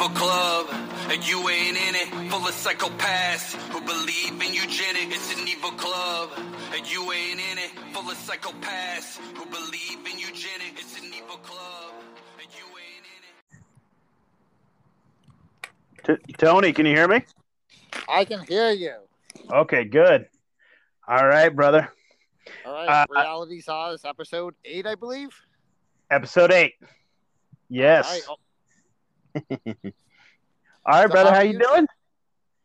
evil club, and you ain't in it. Full of psychopaths who believe in eugenics. It's an evil club, and you ain't in it. Full of psychopaths who believe in eugenics. It's an evil club, and you ain't in it. T- Tony, can you hear me? I can hear you. Okay, good. All right, brother. All right, Uh, Reality Czars this episode eight, I believe. Episode eight. Yes. All right, oh, All right, So brother. how How you you? doing?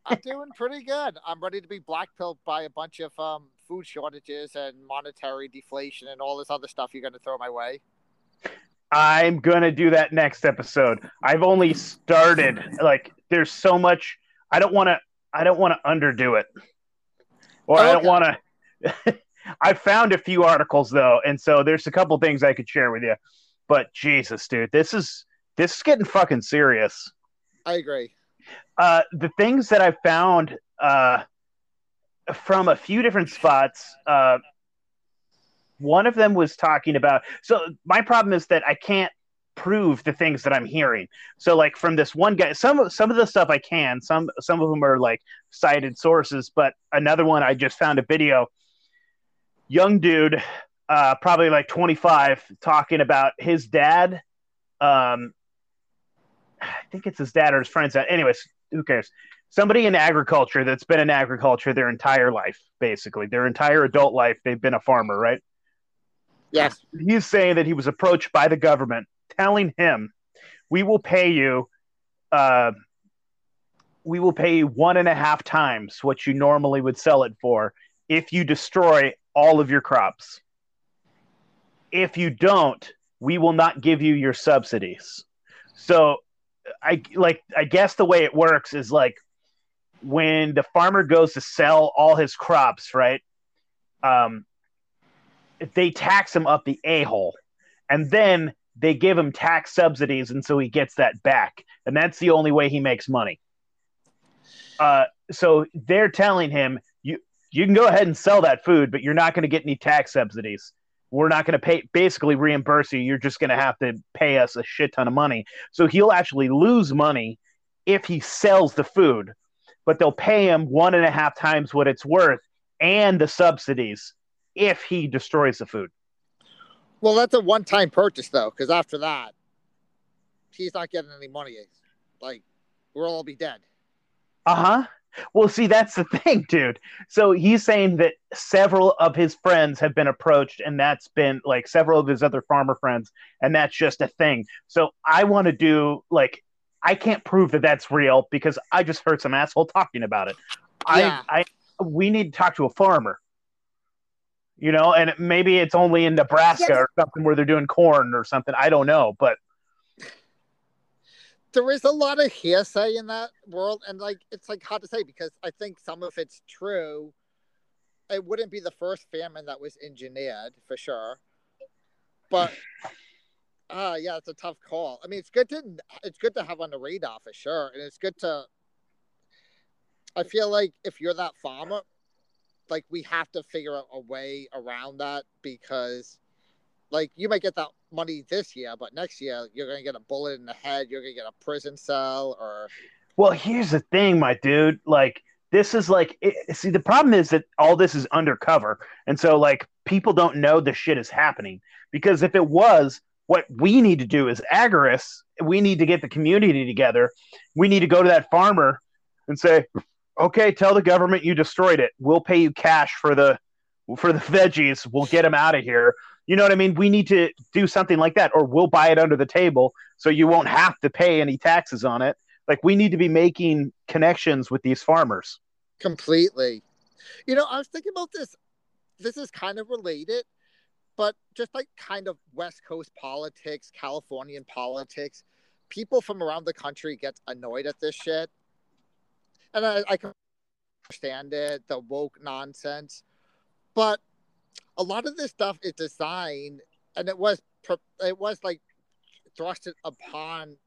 I'm doing pretty good. I'm ready to be blackpilled by a bunch of um, food shortages and monetary deflation and all this other stuff you're going to throw my way. I'm gonna do that next episode. I've only started. Like, there's so much. I don't want to. I don't want to underdo it, or I don't want to. I found a few articles though, and so there's a couple things I could share with you. But Jesus, dude, this is this is getting fucking serious. I agree. uh, the things that I found uh, from a few different spots. Uh, one of them was talking about. So my problem is that I can't prove the things that I'm hearing. So like from this one guy, some of some of the stuff I can. Some some of them are like cited sources, but another one I just found a video. Young dude, uh, probably like 25, talking about his dad. Um, I think it's his dad or his friend's dad. Anyways, who cares? Somebody in agriculture that's been in agriculture their entire life, basically their entire adult life, they've been a farmer, right? Yes. He's saying that he was approached by the government, telling him, "We will pay you, uh, we will pay you one and a half times what you normally would sell it for if you destroy all of your crops. If you don't, we will not give you your subsidies." So I like I guess the way it works is like when the farmer goes to sell all his crops, right? Um, they tax him up the a hole, and then they give him tax subsidies, and so he gets that back, and that's the only way he makes money. Uh, so they're telling him you you can go ahead and sell that food, but you're not going to get any tax subsidies. We're not going to pay basically reimburse you. You're just going to have to pay us a shit ton of money. So he'll actually lose money if he sells the food, but they'll pay him one and a half times what it's worth and the subsidies if he destroys the food. Well, that's a one-time purchase though, because after that, he's not getting any money. Like, we'll all be dead. Uh huh. Well, see, that's the thing, dude. So he's saying that several of his friends have been approached, and that's been like several of his other farmer friends, and that's just a thing. So I want to do like I can't prove that that's real because I just heard some asshole talking about it. Yeah. I, I, we need to talk to a farmer. You know, and maybe it's only in Nebraska Yeah. or something where they're doing corn or something. I don't know, but there is a lot of hearsay in that world and like it's like hard to say because i think some of it's true. It wouldn't be the first famine that was engineered for sure. But uh yeah it's a tough call. I mean it's good to it's good to have on the radar for sure and it's good to i feel like if you're that farmer like we have to figure out a way around that because like you might get that money this year, but next year you're gonna get a bullet in the head, you're gonna get a prison cell, or Well, here's the thing, my dude. Like, this is like, it, see, the problem is that all this is undercover. And so, like, people don't know the shit is happening. Because if it was, what we need to do is agorists, we need to get the community together. We need to go to that farmer and say, okay, tell the government you destroyed it. We'll pay you cash for the for the veggies. We'll get them out of here. You know what I mean? We need to do something like that, or we'll buy it under the table so you won't have to pay any taxes on it. Like we need to be making connections with these farmers. completely. You know, I was thinking about this. This is kind of related, but just like kind of West Coast politics, Californian politics, people from around the country get annoyed at this shit. And I, I can understand it, the woke nonsense. But a lot of this stuff is designed, and it was it was like thrusted upon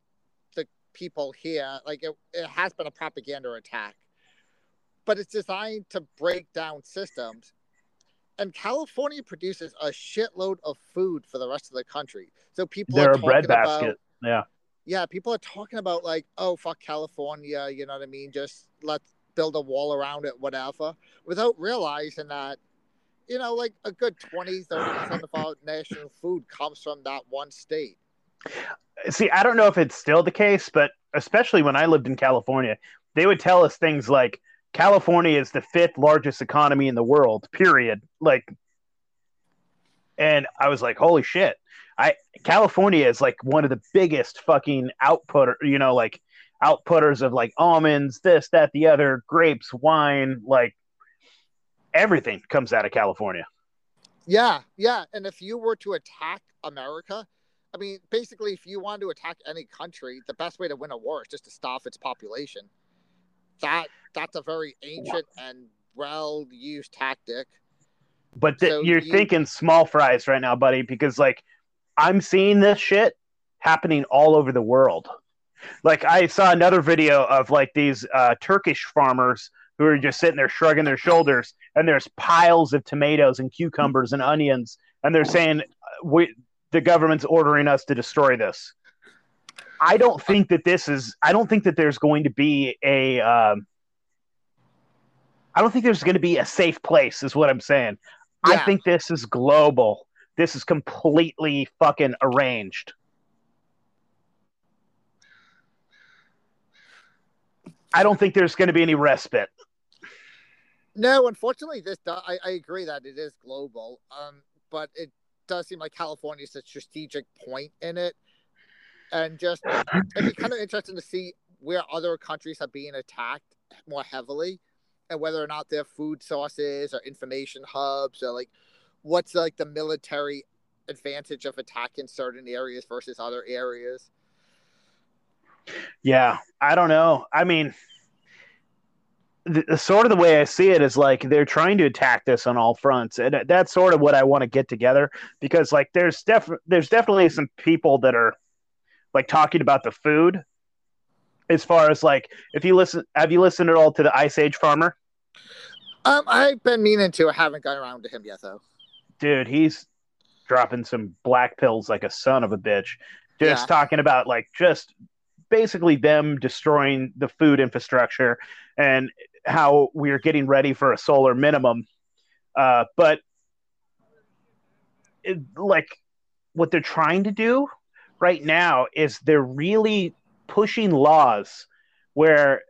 the people here. Like it, it has been a propaganda attack, but it's designed to break down systems. And California produces a shitload of food for the rest of the country. So people They're are a bread talking basket. about Yeah. yeah, people are talking about like, oh fuck California, you know what I mean? Just let's build a wall around it, whatever, without realizing that, you know, like a good 20, 30% of our national food comes from that one state. See, I don't know if it's still the case, but especially when I lived in California, they would tell us things like California is the fifth largest economy in the world, period. Like, and I was like, holy shit. I California is like one of the biggest fucking outputter, you know, like outputters of like almonds, this, that, the other, grapes, wine, like everything comes out of California. Yeah, yeah. And if you were to attack America, I mean, basically, if you want to attack any country, the best way to win a war is just to starve its population. That that's a very ancient and well used tactic. But th- so you're you... thinking small fries right now, buddy, because like I'm seeing this shit happening all over the world. Like I saw another video of like these uh, Turkish farmers who are just sitting there shrugging their shoulders, and there's piles of tomatoes and cucumbers and onions, and they're saying, "We, the government's ordering us to destroy this." I don't think that this is. I don't think that there's going to be a. Um, I don't think there's going to be a safe place. Is what I'm saying. Yeah. I think this is global. This is completely fucking arranged. I don't think there's going to be any respite. No, unfortunately, this I, I agree that it is global, um, but it does seem like California is a strategic point in it, and just it'd be kind of interesting to see where other countries are being attacked more heavily, and whether or not their food sources or information hubs or like what's like the military advantage of attacking certain areas versus other areas. Yeah, I don't know. I mean, the, sort of the way I see it is like they're trying to attack this on all fronts, and that's sort of what I want to get together because like there's def there's definitely some people that are like talking about the food. As far as like, if you listen, have you listened at all to the Ice Age Farmer? Um, I've been meaning to. I haven't gotten around to him yet, though. Dude, he's dropping some black pills like a son of a bitch. Just yeah. talking about like just basically them destroying the food infrastructure and how we're getting ready for a solar minimum. Uh, but it, like what they're trying to do right now is they're really pushing laws where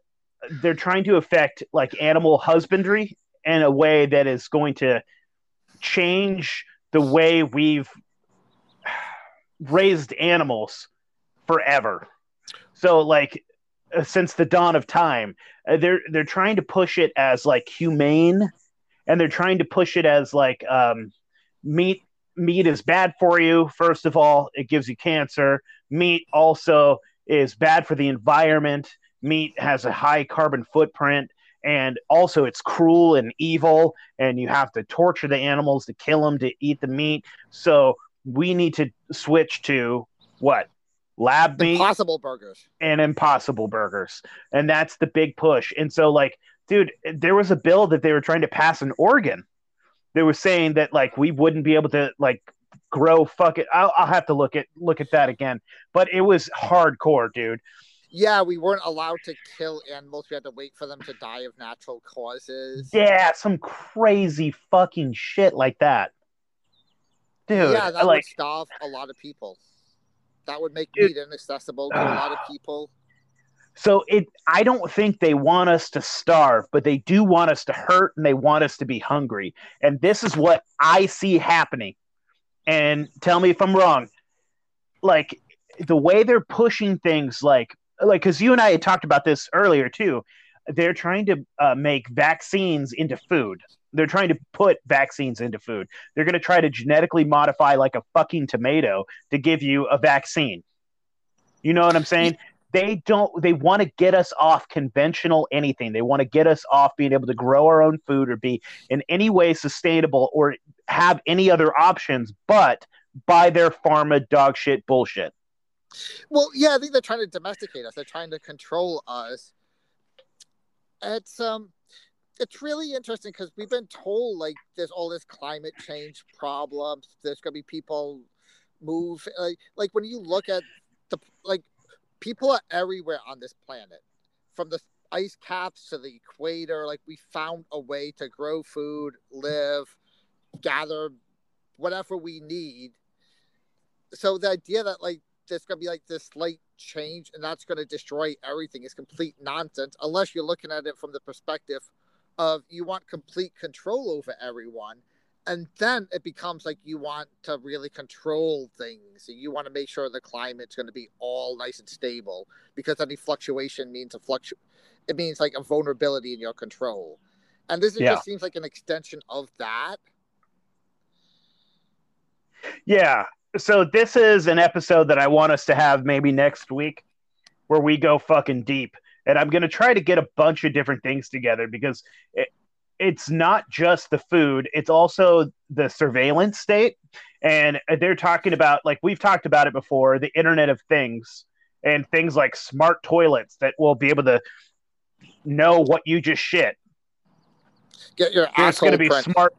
they're trying to affect like animal husbandry in a way that is going to change the way we've raised animals forever. So like since the dawn of time, uh, they're they're trying to push it as like humane, and they're trying to push it as like um, meat. Meat is bad for you. First of all, it gives you cancer. Meat also is bad for the environment. Meat has a high carbon footprint, and also it's cruel and evil. And you have to torture the animals to kill them to eat the meat. So we need to switch to what lab meat, impossible burgers, and impossible burgers, and that's the big push. And so, like, dude, there was a bill that they were trying to pass in Oregon. They were saying that like we wouldn't be able to like grow. Fuck it, I'll, I'll have to look at look at that again. But it was hardcore, dude. Yeah, we weren't allowed to kill animals. We had to wait for them to die of natural causes. Yeah, some crazy fucking shit like that. Dude, yeah, that like, would stop a lot of people. That would make meat inaccessible to a lot of people. So it I don't think they want us to starve, but they do want us to hurt and they want us to be hungry. And this is what I see happening. And tell me if I'm wrong. Like the way they're pushing things like like cuz you and I had talked about this earlier too. They're trying to uh, make vaccines into food. They're trying to put vaccines into food. They're going to try to genetically modify like a fucking tomato to give you a vaccine. You know what I'm saying? They don't they want to get us off conventional anything. They want to get us off being able to grow our own food or be in any way sustainable or have any other options but buy their pharma dog shit bullshit. Well, yeah, I think they're trying to domesticate us. They're trying to control us. It's um it's really interesting because we've been told like there's all this climate change problems. There's gonna be people move like like when you look at the like people are everywhere on this planet, from the ice caps to the equator. Like we found a way to grow food, live, gather whatever we need. So the idea that like there's gonna be like this slight change and that's gonna destroy everything. It's complete nonsense unless you're looking at it from the perspective of you want complete control over everyone and then it becomes like you want to really control things and you want to make sure the climate's going to be all nice and stable because any fluctuation means a fluctu it means like a vulnerability in your control. And this yeah. just seems like an extension of that. Yeah so this is an episode that i want us to have maybe next week where we go fucking deep. And i'm going to try to get a bunch of different things together because it, it's not just the food it's also the surveillance state. And they're talking about like we've talked about it before the internet of things and things like smart toilets that will be able to know what you just shit. Get your there's going to be print. smart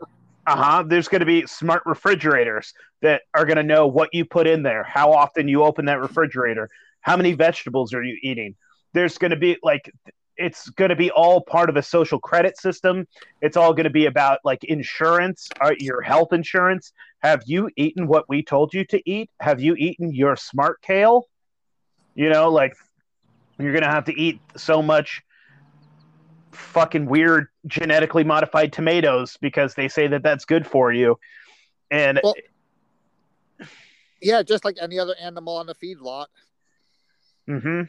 uh-huh there's going to be smart refrigerators that are going to know what you put in there how often you open that refrigerator how many vegetables are you eating there's going to be like it's going to be all part of a social credit system. It's all going to be about like insurance, uh, your health insurance. Have you eaten what we told you to eat? Have you eaten your smart kale? You know, like you're going to have to eat so much fucking weird genetically modified tomatoes because they say that that's good for you. And well, yeah, just like any other animal on the feed lot. Mm-hmm.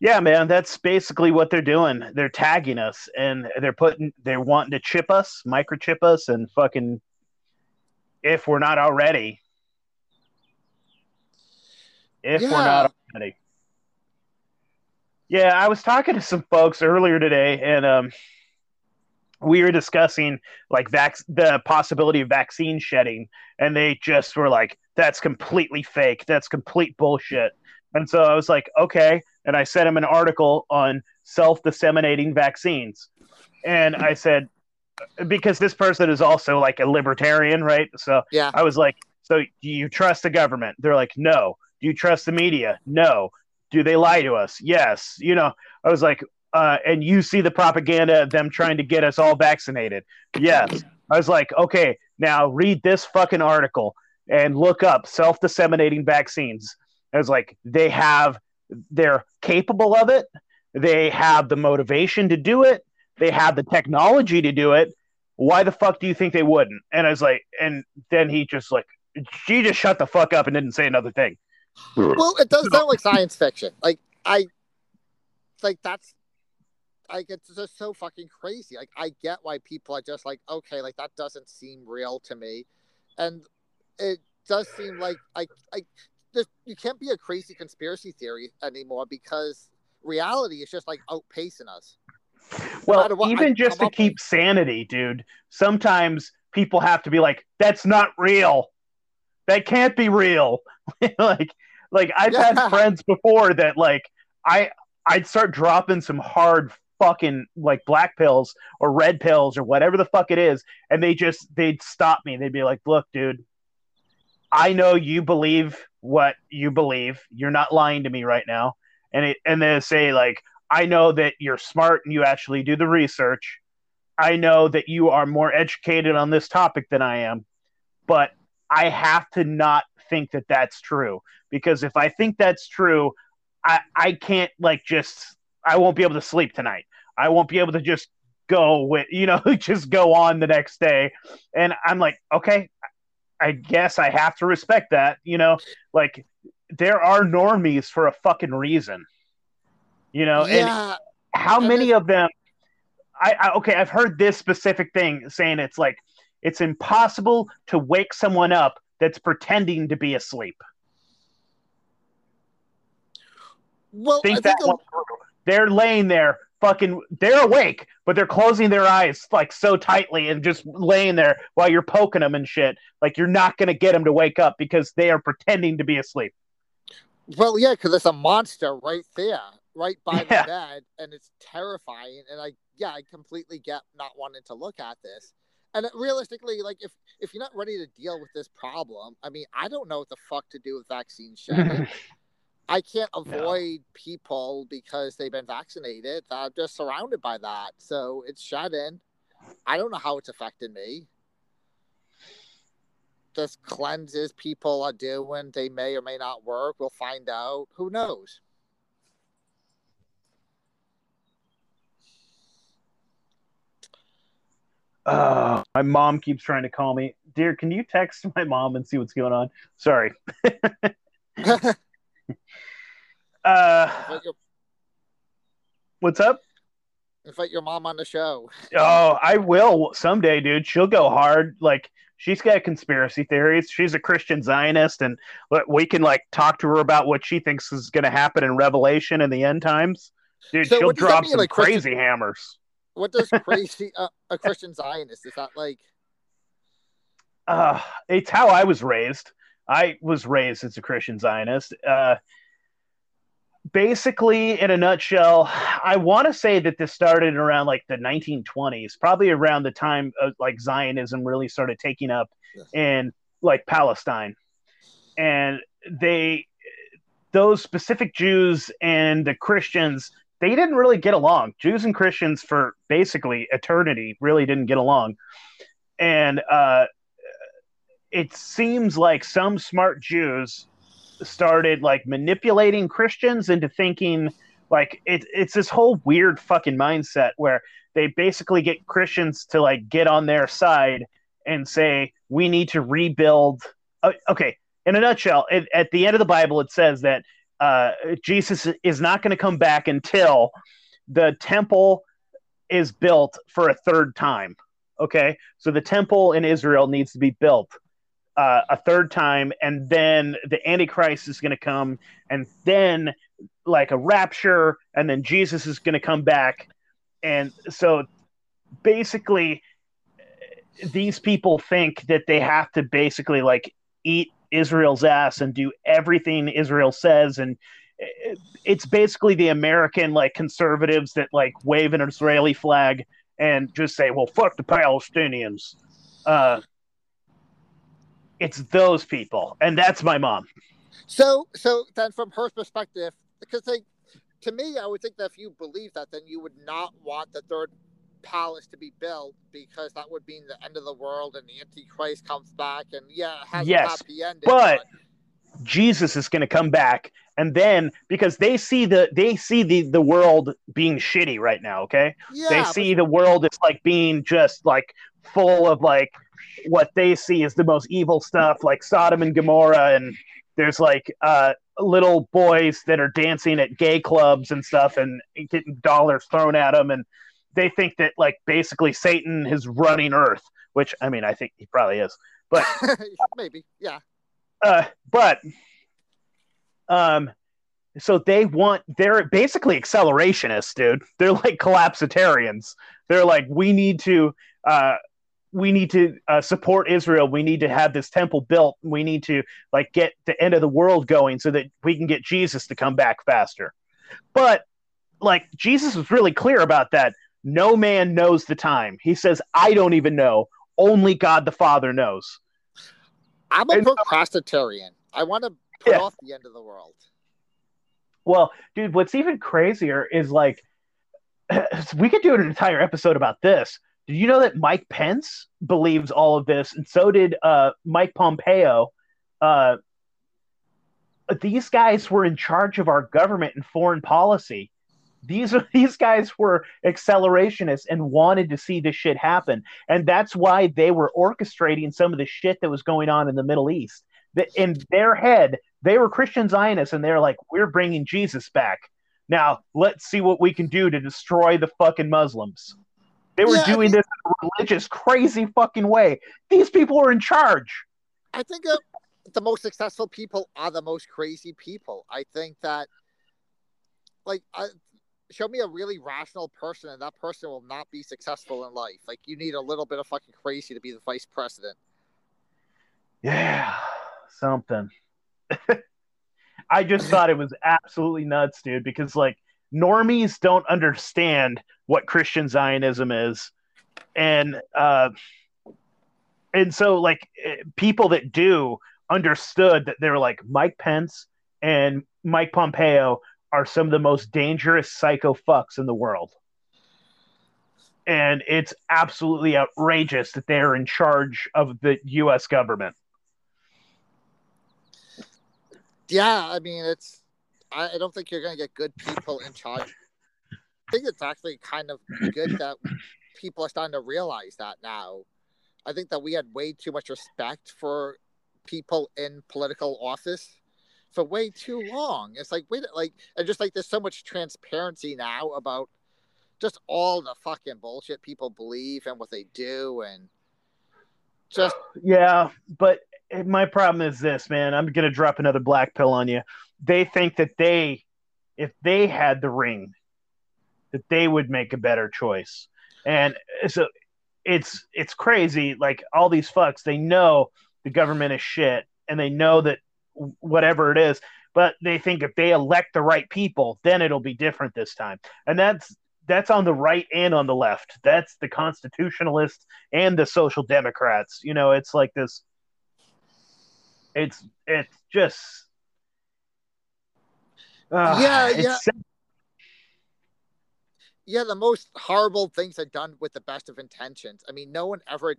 Yeah, man, that's basically what they're doing. They're tagging us and they're putting they're wanting to chip us, microchip us and fucking if we're not already. If yeah. we're not already. Yeah, I was talking to some folks earlier today and um we were discussing like vac- the possibility of vaccine shedding and they just were like that's completely fake. That's complete bullshit. And so I was like, okay, and I sent him an article on self disseminating vaccines. And I said, because this person is also like a libertarian, right? So yeah. I was like, so do you trust the government? They're like, no. Do you trust the media? No. Do they lie to us? Yes. You know, I was like, uh, and you see the propaganda of them trying to get us all vaccinated. Yes. I was like, okay, now read this fucking article and look up self disseminating vaccines. I was like, they have they're capable of it. They have the motivation to do it. They have the technology to do it. Why the fuck do you think they wouldn't? And I was like, and then he just like, she just shut the fuck up and didn't say another thing. Well, it does sound like science fiction. Like I, like that's, like it's just so fucking crazy. Like I get why people are just like, okay, like that doesn't seem real to me, and it does seem like I, I you can't be a crazy conspiracy theory anymore because reality is just like outpacing us. Well, no even just to keep sanity, dude, sometimes people have to be like, that's not real. That can't be real. like, like I've yeah. had friends before that like I I'd start dropping some hard fucking like black pills or red pills or whatever the fuck it is, and they just they'd stop me. They'd be like, "Look, dude, I know you believe what you believe. You're not lying to me right now. And it, and they say like, I know that you're smart and you actually do the research. I know that you are more educated on this topic than I am, but I have to not think that that's true because if I think that's true, I I can't like just I won't be able to sleep tonight. I won't be able to just go with you know just go on the next day and i'm like okay I guess I have to respect that. You know, like there are normies for a fucking reason. You know, yeah. and how many of them? I, I okay, I've heard this specific thing saying it's like it's impossible to wake someone up that's pretending to be asleep. Well, think, think that they're laying there fucking they're awake, but they're closing their eyes like so tightly and just laying there while you're poking them and shit. Like you're not gonna get them to wake up because they are pretending to be asleep. Well, yeah, because there's a monster right there, right by yeah. the bed, and it's terrifying. And I, yeah, I completely get not wanting to look at this. And realistically, like if if you're not ready to deal with this problem, I mean, I don't know what the fuck to do with vaccine shit. I can't avoid people because they've been vaccinated. I'm just surrounded by that. So it's shut in. I don't know how it's affecting me. Just cleanses people are doing, they may or may not work. We'll find out. Who knows? Uh, my mom keeps trying to call me. Dear, can you text my mom and see what's going on? Sorry. uh, what's up? Invite your mom on the show. Oh, I will someday, dude. She'll go hard. Like she's got conspiracy theories. She's a Christian Zionist, and we can like talk to her about what she thinks is going to happen in Revelation in the end times. Dude, so she'll drop some like crazy Christian... hammers. What does crazy uh, a Christian Zionist is that like? Uh, it's how I was raised. I was raised as a Christian Zionist. Uh, basically, in a nutshell, I want to say that this started around like the 1920s, probably around the time of, like Zionism really started taking up in like Palestine, and they those specific Jews and the Christians they didn't really get along. Jews and Christians for basically eternity really didn't get along, and uh, it seems like some smart Jews started like manipulating Christians into thinking like it, it's this whole weird fucking mindset where they basically get Christians to like get on their side and say we need to rebuild. Uh, okay, in a nutshell, it, at the end of the Bible, it says that uh, Jesus is not going to come back until the temple is built for a third time. Okay, so the temple in Israel needs to be built uh, a third time, and then the Antichrist is going to come, and then like a rapture, and then Jesus is going to come back, and so basically, these people think that they have to basically like eat Israel's ass and do everything Israel says, and it's basically the American like conservatives that like wave an Israeli flag and just say, "Well, fuck the Palestinians." Uh, it's those people, and that's my mom. So, so then from her perspective, because like to me, I would think that if you believe that, then you would not want the third palace to be built because that would mean the end of the world and the Antichrist comes back, and yeah, it has yes, a happy ending. But, but Jesus is going to come back, and then because they see the they see the the world being shitty right now. Okay, yeah, they see but... the world is like being just like full of like what they see is the most evil stuff, like Sodom and Gomorrah, and there's like uh, little boys that are dancing at gay clubs and stuff, and getting dollars thrown at them, and they think that like basically Satan is running Earth, which I mean I think he probably is, but maybe yeah. Uh, but um, so they want they're basically accelerationists, dude. They're like collapsitarians. They're like we need to uh we need to uh, support Israel. We need to have this temple built. We need to like get the end of the world going so that we can get Jesus to come back faster. But like Jesus was really clear about that. No man knows the time. He says, "I don't even know. Only God the Father knows." I'm a and, procrastinarian. I want to put yeah. off the end of the world. Well, dude, what's even crazier is like we could do an entire episode about this did you know that Mike Pence believes all of this, and so did uh, Mike Pompeo? Uh, these guys were in charge of our government and foreign policy. These these guys were accelerationists and wanted to see this shit happen, and that's why they were orchestrating some of the shit that was going on in the Middle East. That in their head, they were Christian Zionists, and they're like, "We're bringing Jesus back." Now let's see what we can do to destroy the fucking Muslims. They were yeah, doing I mean, this in a religious, crazy fucking way. These people were in charge. I think uh, the most successful people are the most crazy people. I think that, like, uh, show me a really rational person, and that person will not be successful in life. Like, you need a little bit of fucking crazy to be the vice president. Yeah, something. I just thought it was absolutely nuts, dude, because, like, normies don't understand what Christian Zionism is, and uh, and so like eh, people that do understood that they were like Mike Pence and Mike Pompeo are some of the most dangerous psycho fucks in the world. And it's absolutely outrageous that they're in charge of the US government. Yeah, I mean, it's. I I don't think you're going to get good people in charge. I think it's actually kind of good that people are starting to realize that now. I think that we had way too much respect for people in political office for way too long. It's like wait, like and just like there's so much transparency now about just all the fucking bullshit people believe and what they do and just Yeah, but my problem is this, man. I'm to drop another black pill on you. They think that they, if they had the ring, that they would make a better choice. And so it's it's crazy. Like all these fucks, they know the government is shit, and they know that whatever it is, but they think if they elect the right people, then it'll be different this time. And that's that's on the right and on the left. That's the constitutionalists and the social democrats. You know, it's like this. It's it's just. Uh, Yeah, yeah. yeah, the most horrible things are done with the best of intentions. I mean, no one ever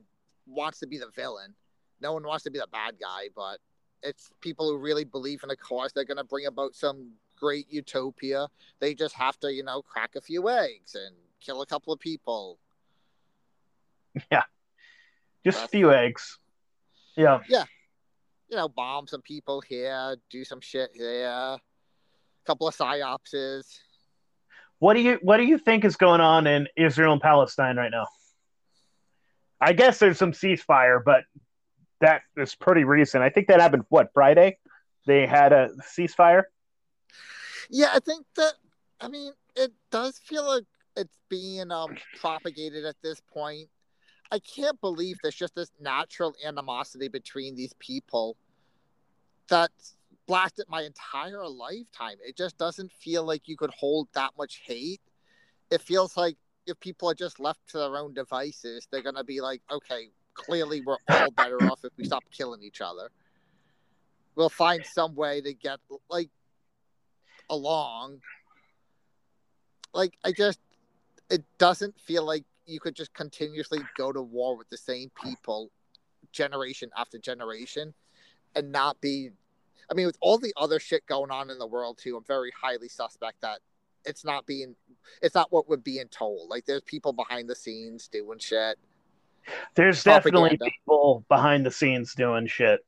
wants to be the villain. No one wants to be the bad guy, but it's people who really believe in a cause. They're going to bring about some great utopia. They just have to, you know, crack a few eggs and kill a couple of people. Yeah. Just a few eggs. Yeah. Yeah. You know, bomb some people here, do some shit here, a couple of psyopses. What do you what do you think is going on in Israel and Palestine right now? I guess there's some ceasefire, but that is pretty recent. I think that happened what Friday. They had a ceasefire. Yeah, I think that. I mean, it does feel like it's being um propagated at this point. I can't believe there's just this natural animosity between these people that's blasted my entire lifetime. It just doesn't feel like you could hold that much hate. It feels like if people are just left to their own devices, they're gonna be like, okay, clearly we're all better off if we stop killing each other. We'll find some way to get like along. Like I just it doesn't feel like you could just continuously go to war with the same people generation after generation and not be I mean with all the other shit going on in the world too, I'm very highly suspect that it's not being it's not what we're being told. Like there's people behind the scenes doing shit. There's definitely Propaganda. people behind the scenes doing shit.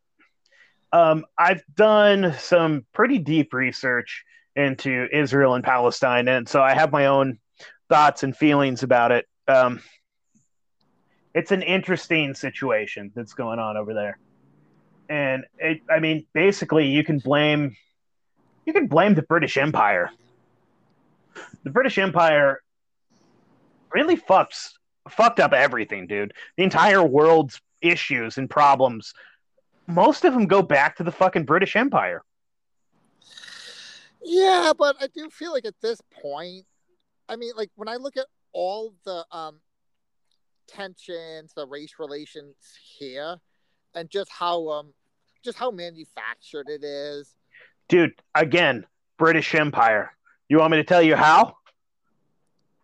Um, I've done some pretty deep research into Israel and Palestine, and so I have my own thoughts and feelings about it. Um, it's an interesting situation that's going on over there, and it, I mean, basically, you can blame you can blame the British Empire. The British Empire really fucks fucked up everything, dude. The entire world's issues and problems, most of them go back to the fucking British Empire. Yeah, but I do feel like at this point, I mean, like when I look at all the um tensions, the race relations here, and just how um just how manufactured it is. Dude, again, British Empire. You want me to tell you how?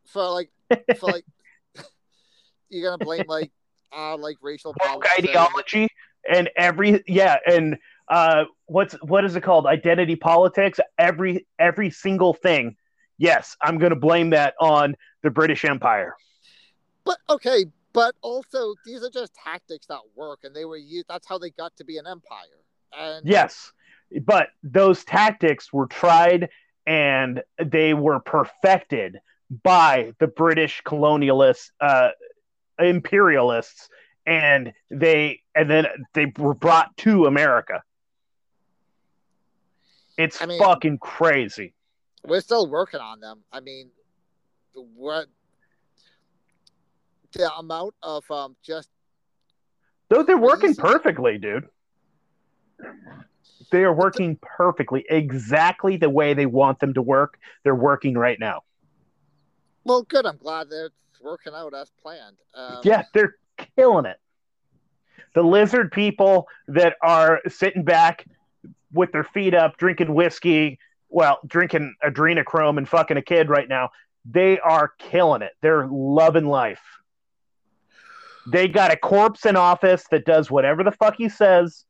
For like for like you're gonna blame like uh like racial Woke ideology and every yeah, and uh what's what is it called? Identity politics, every every single thing. Yes, I'm gonna blame that on the British Empire. But okay, but also these are just tactics that work and they were used that's how they got to be an empire. And Yes, but those tactics were tried and they were perfected by the British colonialists, uh, imperialists, and they and then they were brought to America. It's I mean- fucking crazy. we're still working on them. I mean, what the amount of um just Though they're working perfectly, dude. They are working perfectly, exactly the way they want them to work. They're working right now. well, good. I'm glad that it's working out as planned. Um, Yeah, they're killing it. The lizard people that are sitting back with their feet up, drinking whiskey, well, drinking adrenochrome and fucking a kid right now. They are killing it. They're loving life. They got a corpse in office that does whatever the fuck he says.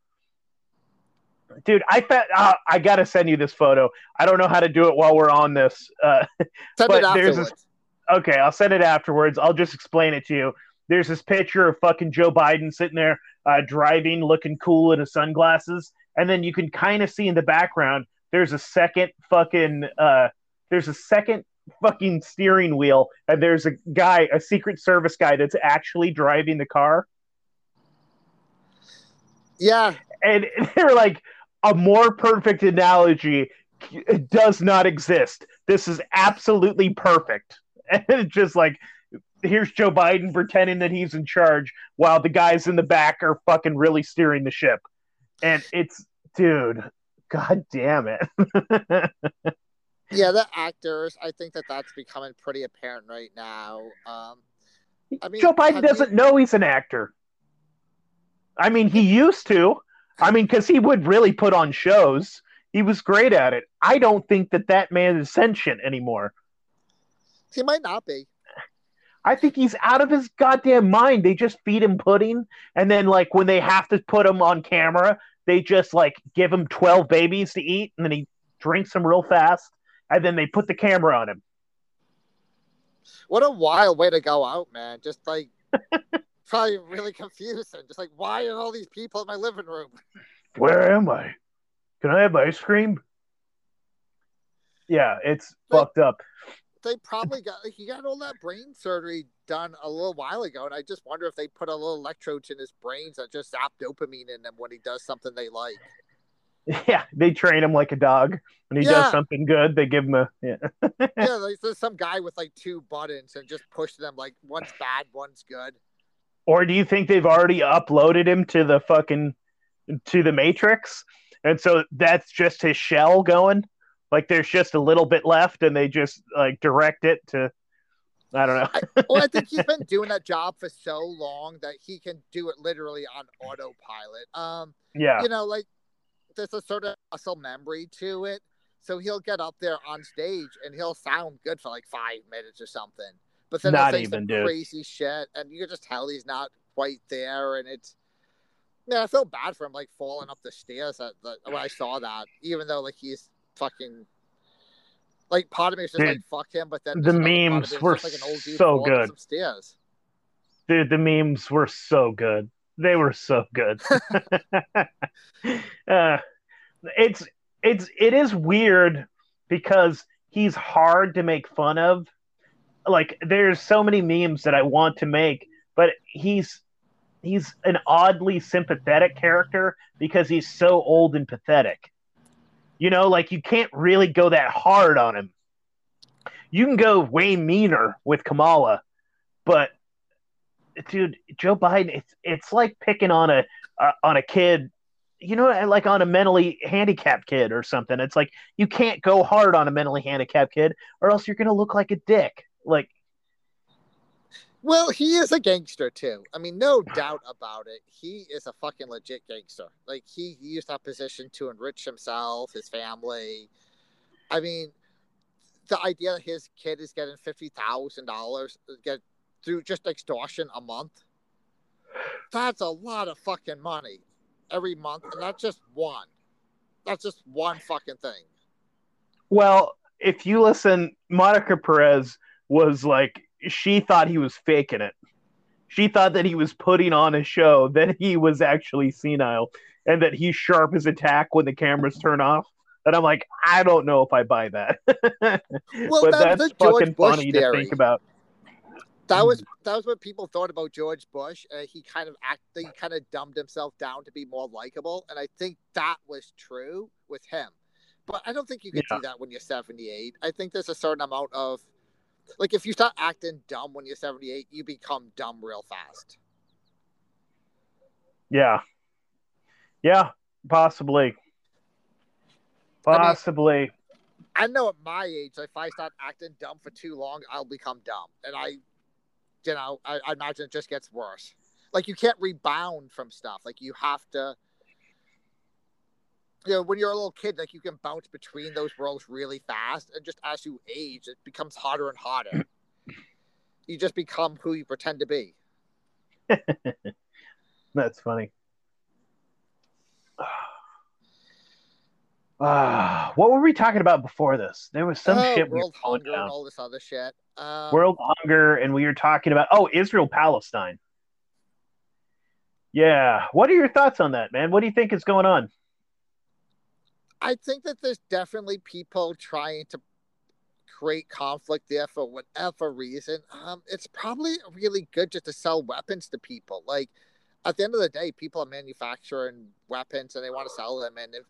Dude, I thought uh, I gotta send you this photo. I don't know how to do it while we're on this. Uh, Send but it there's this- okay, I'll send it afterwards. I'll just explain it to you. There's this picture of fucking Joe Biden sitting there uh, driving, looking cool in his sunglasses, and then you can kind of see in the background there's a second fucking uh, there's a second fucking steering wheel, and there's a guy, a Secret Service guy, that's actually driving the car, Yeah, and they're like a more perfect analogy does not exist. This is absolutely perfect. And it's just like here's Joe Biden pretending that he's in charge while the guys in the back are fucking really steering the ship. And it's dude, god damn it. yeah, the actors. I think that that's becoming pretty apparent right now. Um, I mean, Joe Biden doesn't you- know he's an actor. I mean, he used to. I mean, because he would really put on shows. He was great at it. I don't think that that man is sentient anymore. He might not be. I think he's out of his goddamn mind. They just feed him pudding, and then like when they have to put him on camera, they just like give him twelve babies to eat, and then he drinks them real fast, and then they put the camera on him. What a wild way to go out, man. Just like probably really confusing. Just like, why are all these people in my living room? Where am I? Can I have ice cream? Yeah, it's But- fucked up. They probably got he got all that brain surgery done a little while ago, and I just wonder if they put a little electrodes in his brains that just zap dopamine in him when he does something they like. Yeah, they train him like a dog. When he Yeah. does something good, they give him a yeah. yeah, like there's some guy with like two buttons and just push them like one's bad, one's good. Or do you think they've already uploaded him to the fucking to the Matrix, and so that's just his shell going? Like there's just a little bit left, and they just like direct it to. I don't know. Well, I think he's been doing that job for so long that he can do it literally on autopilot. Um, yeah, you know, like there's a sort of muscle memory to it. So he'll get up there on stage and he'll sound good for like five minutes or something. But then Not he'll say even, some dude. crazy shit, and you can just tell he's not quite there. And it's, man, I feel bad for him, like falling up the stairs at the, when I saw that, even though like he's fucking. Like part of me was just Dude, like fuck him, but then the just another part of memes were just, like an old dude so good. Dude, the memes were so good. They were so good. uh, it's it's it is weird because he's hard to make fun of. Like there's so many memes that I want to make, but he's he's an oddly sympathetic character because he's so old and pathetic. You know, like you can't really go that hard on him. You can go way meaner with Kamala, but dude, Joe Biden, it's it's like picking on a uh, on a kid, you know, like on a mentally handicapped kid or something. It's like you can't go hard on a mentally handicapped kid, or else you're gonna look like a dick. Like, Well, he is a gangster too. I mean, no doubt about it. He is a fucking legit gangster. Like he used that position to enrich himself, his family. I mean, the idea that his kid is getting fifty thousand dollars uh, get through just extortion a month. That's a lot of fucking money every month, and that's just one. That's just one fucking thing. well, if you listen, Monica Perez was like, she thought he was faking it. She thought that he was putting on a show, that he was actually senile, and that he's sharp as a tack when the cameras turn off. And I'm like, I don't know if I buy that. Well, but that that's the George fucking Bush funny to think about. that was that was what people thought about George Bush. Uh, he kind of act, he kind of dumbed himself down to be more likable, and I think that was true with him. But I don't think you can Yeah. do that when you're 78. I think there's a certain amount of like if you start acting dumb when you're 78, you become dumb real fast. Yeah. Yeah, possibly. I mean- Possibly. I know at my age, if I start acting dumb for too long, I'll become dumb, and I, you know, I, I imagine it just gets worse. Like you can't rebound from stuff. Like you have to. You know, when you're a little kid, like you can bounce between those worlds really fast, and just as you age, it becomes harder and harder. you just become who you pretend to be. That's funny. Uh, what were we talking about before this? There was some Oh, shit we world going hunger and all this other shit. Um, World hunger, and we were talking about oh Israel Palestine. Yeah, what are your thoughts on that, man? What do you think is going on? I think that there's definitely people trying to create conflict there for whatever reason. Um, it's probably really good just to sell weapons to people. Like at the end of the day, people are manufacturing weapons and they want to sell them. And if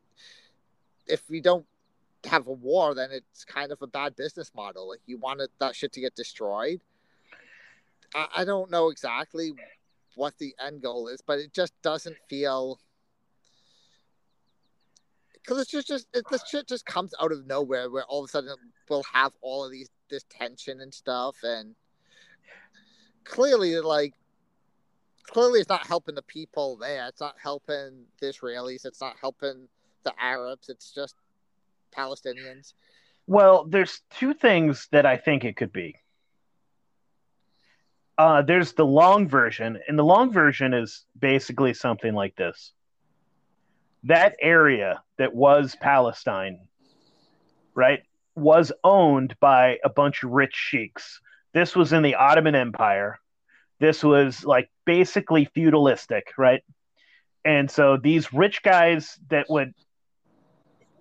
if we don't have a war, then it's kind of a bad business model. Like you wanted that shit to get destroyed. I, I don't know exactly what the end goal is, but it just doesn't feel because it's just just it, this shit just comes out of nowhere where all of a sudden we'll have all of these this tension and stuff and clearly like clearly it's not helping the people there it's not helping the israelis it's not helping the arabs it's just palestinians Well, there's two things that I think it could be. Uh, there's the long version, and the long version is basically something like this. That area that was Palestine, right, was owned by a bunch of rich sheiks. This was in the Ottoman Empire. This was like basically feudalistic, right? And so these rich guys that would,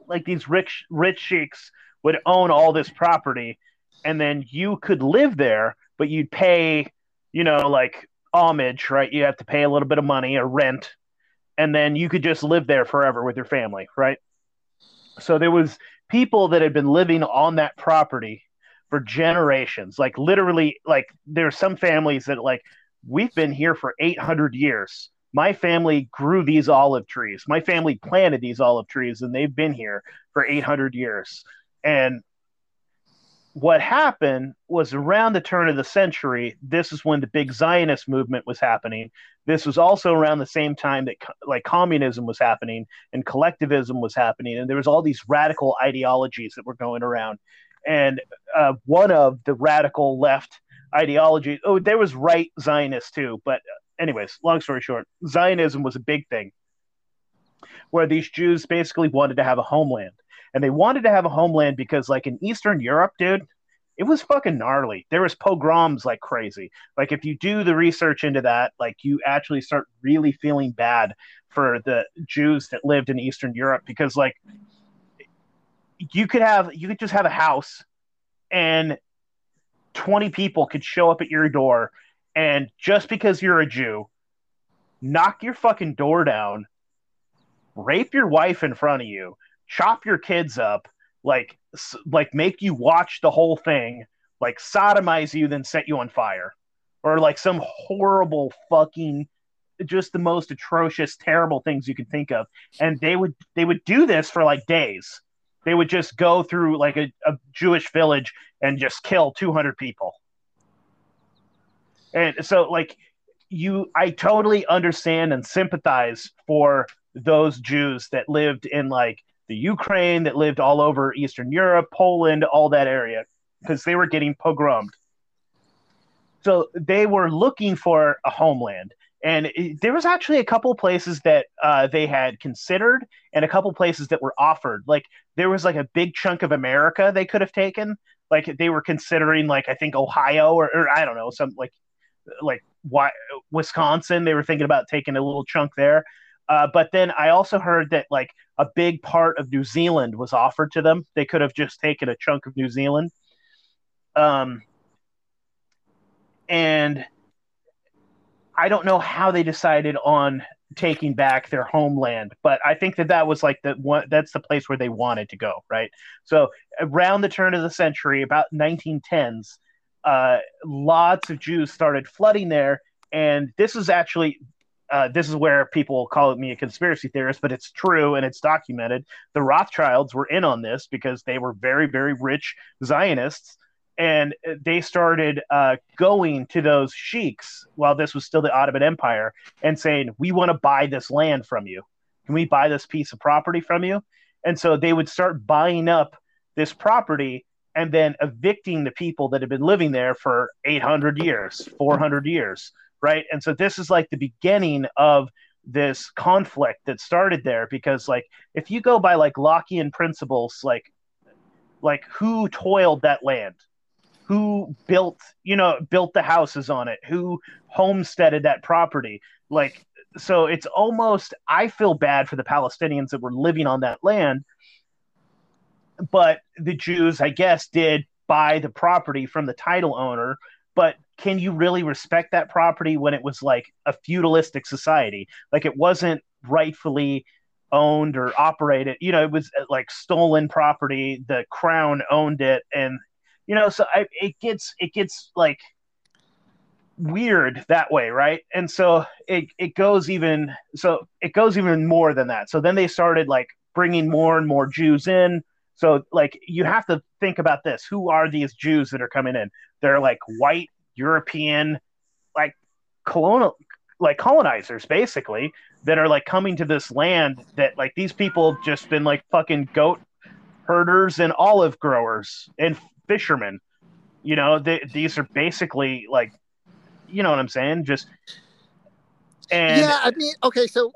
like these rich rich sheiks, would own all this property, and then you could live there, but you'd pay, you know, like homage, right? You have to pay a little bit of money or rent, and then you could just live there forever with your family, right? So there was people that had been living on that property for generations, like literally, like there's some families that like we've been here for 800 years. My family grew these olive trees. My family planted these olive trees, and they've been here for 800 years. And what happened was around the turn of the century, this is when the big Zionist movement was happening. This was also around the same time that like communism was happening and collectivism was happening. And there was all these radical ideologies that were going around. And uh, one of the radical left ideologies, oh, there was right Zionists too. But anyways, long story short, Zionism was a big thing where these Jews basically wanted to have a homeland and they wanted to have a homeland because like in eastern europe dude it was fucking gnarly. There was pogroms like crazy. Like if you do the research into that like you actually start really feeling bad for the jews that lived in eastern europe because like you could have you could just have a house and 20 people could show up at your door and just because you're a jew knock your fucking door down rape your wife in front of you chop your kids up, like like make you watch the whole thing, like sodomize you, then set you on fire, or like some horrible fucking, just the most atrocious, terrible things you can think of. And they would they would do this for like days. They would just go through like a, a Jewish village and just kill 200 people. And so like you I totally understand and sympathize for those Jews that lived in like the Ukraine, that lived all over Eastern Europe, Poland, all that area, because they were getting pogromed. So they were looking for a homeland. And it, there was actually a couple places that uh, they had considered and a couple places that were offered. Like there was like a big chunk of America they could have taken. Like they were considering like I think Ohio or, or I don't know, some like like why Wisconsin. They were thinking about taking a little chunk there. Uh, but then I also heard that like a big part of New Zealand was offered to them. They could have just taken a chunk of New Zealand. Um, and I don't know how they decided on taking back their homeland, but I think that that was like the one that's the place where they wanted to go, right? So around the turn of the century, about 1910s, uh, lots of Jews started flooding there, and this is actually uh, this is where people call me a conspiracy theorist, but it's true and it's documented. The Rothschilds were in on this because they were very, very rich Zionists, and they started uh, going to those sheiks while this was still the Ottoman Empire and saying, "We want to buy this land from you. Can we buy this piece of property from you? And so they would start buying up this property and then evicting the people that had been living there for 800 years 400 years right? And so this is like the beginning of this conflict that started there because like if you go by like lockean principles like like who toiled that land? Who built you know built the houses on it? Who homesteaded that property? Like so it's almost i feel bad for the palestinians that were living on that land but the jews i guess did buy the property from the title owner but can you really respect that property when it was like a feudalistic society? Like it wasn't rightfully owned or operated you know it was uh, like stolen property the crown owned it and you know so I, it gets it gets like weird that way right? And so it, it goes even so it goes even more than that. So then they started like bringing more and more jews in so like you have to think about this who are these jews that are coming in they're like white european like colonial like colonizers basically that are like coming to this land that like these people have just been like fucking goat herders and olive growers and fishermen. You know, they, these are basically like, you know what I'm saying? Just and yeah, I mean, okay, so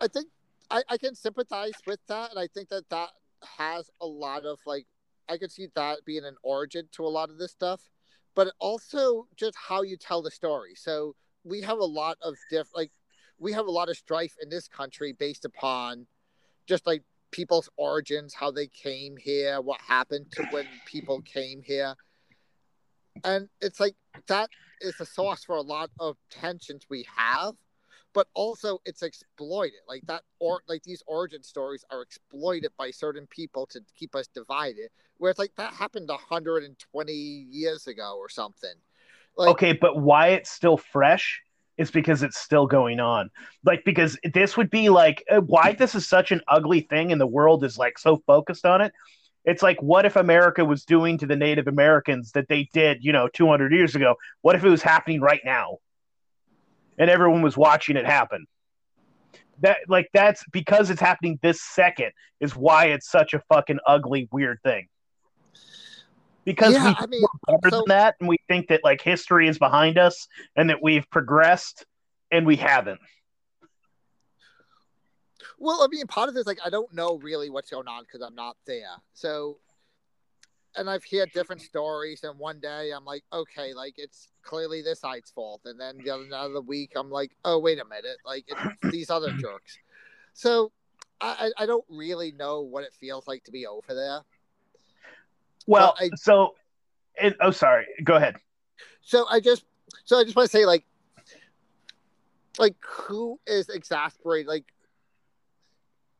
I think I, I can sympathize with that, and I think that that has a lot of like I could see that being an origin to a lot of this stuff, but also just how you tell the story. So we have a lot of diff like we have a lot of strife in this country based upon just like people's origins, how they came here, what happened to when people came here. And it's like that is the source for a lot of tensions we have, but also it's exploited. Like that or like these origin stories are exploited by certain people to keep us divided. Where it's like that happened 120 years ago or something. Like, okay, but why it's still fresh is because it's still going on. Like because this would be like uh, why this is such an ugly thing and the world is like so focused on it. It's like what if America was doing to the Native Americans that they did, you know, 200 years ago? What if it was happening right now? And everyone was watching it happen. That like that's because it's happening this second is why it's such a fucking ugly weird thing because Yeah, we I mean, we're better so- than that and we think that like history is behind us and that we've progressed and we haven't Well, I mean, part of this, like, I don't know really what's going on because I'm not there. So, and I've heard different stories, and one day I'm like, okay, like it's clearly this side's fault, and then the other another week I'm like, oh wait a minute, like it's these other jerks. So, I I I don't really know what it feels like to be over there. well I- so it, oh sorry go ahead So I just, so I just want to say, like, like who is exasperated? Like,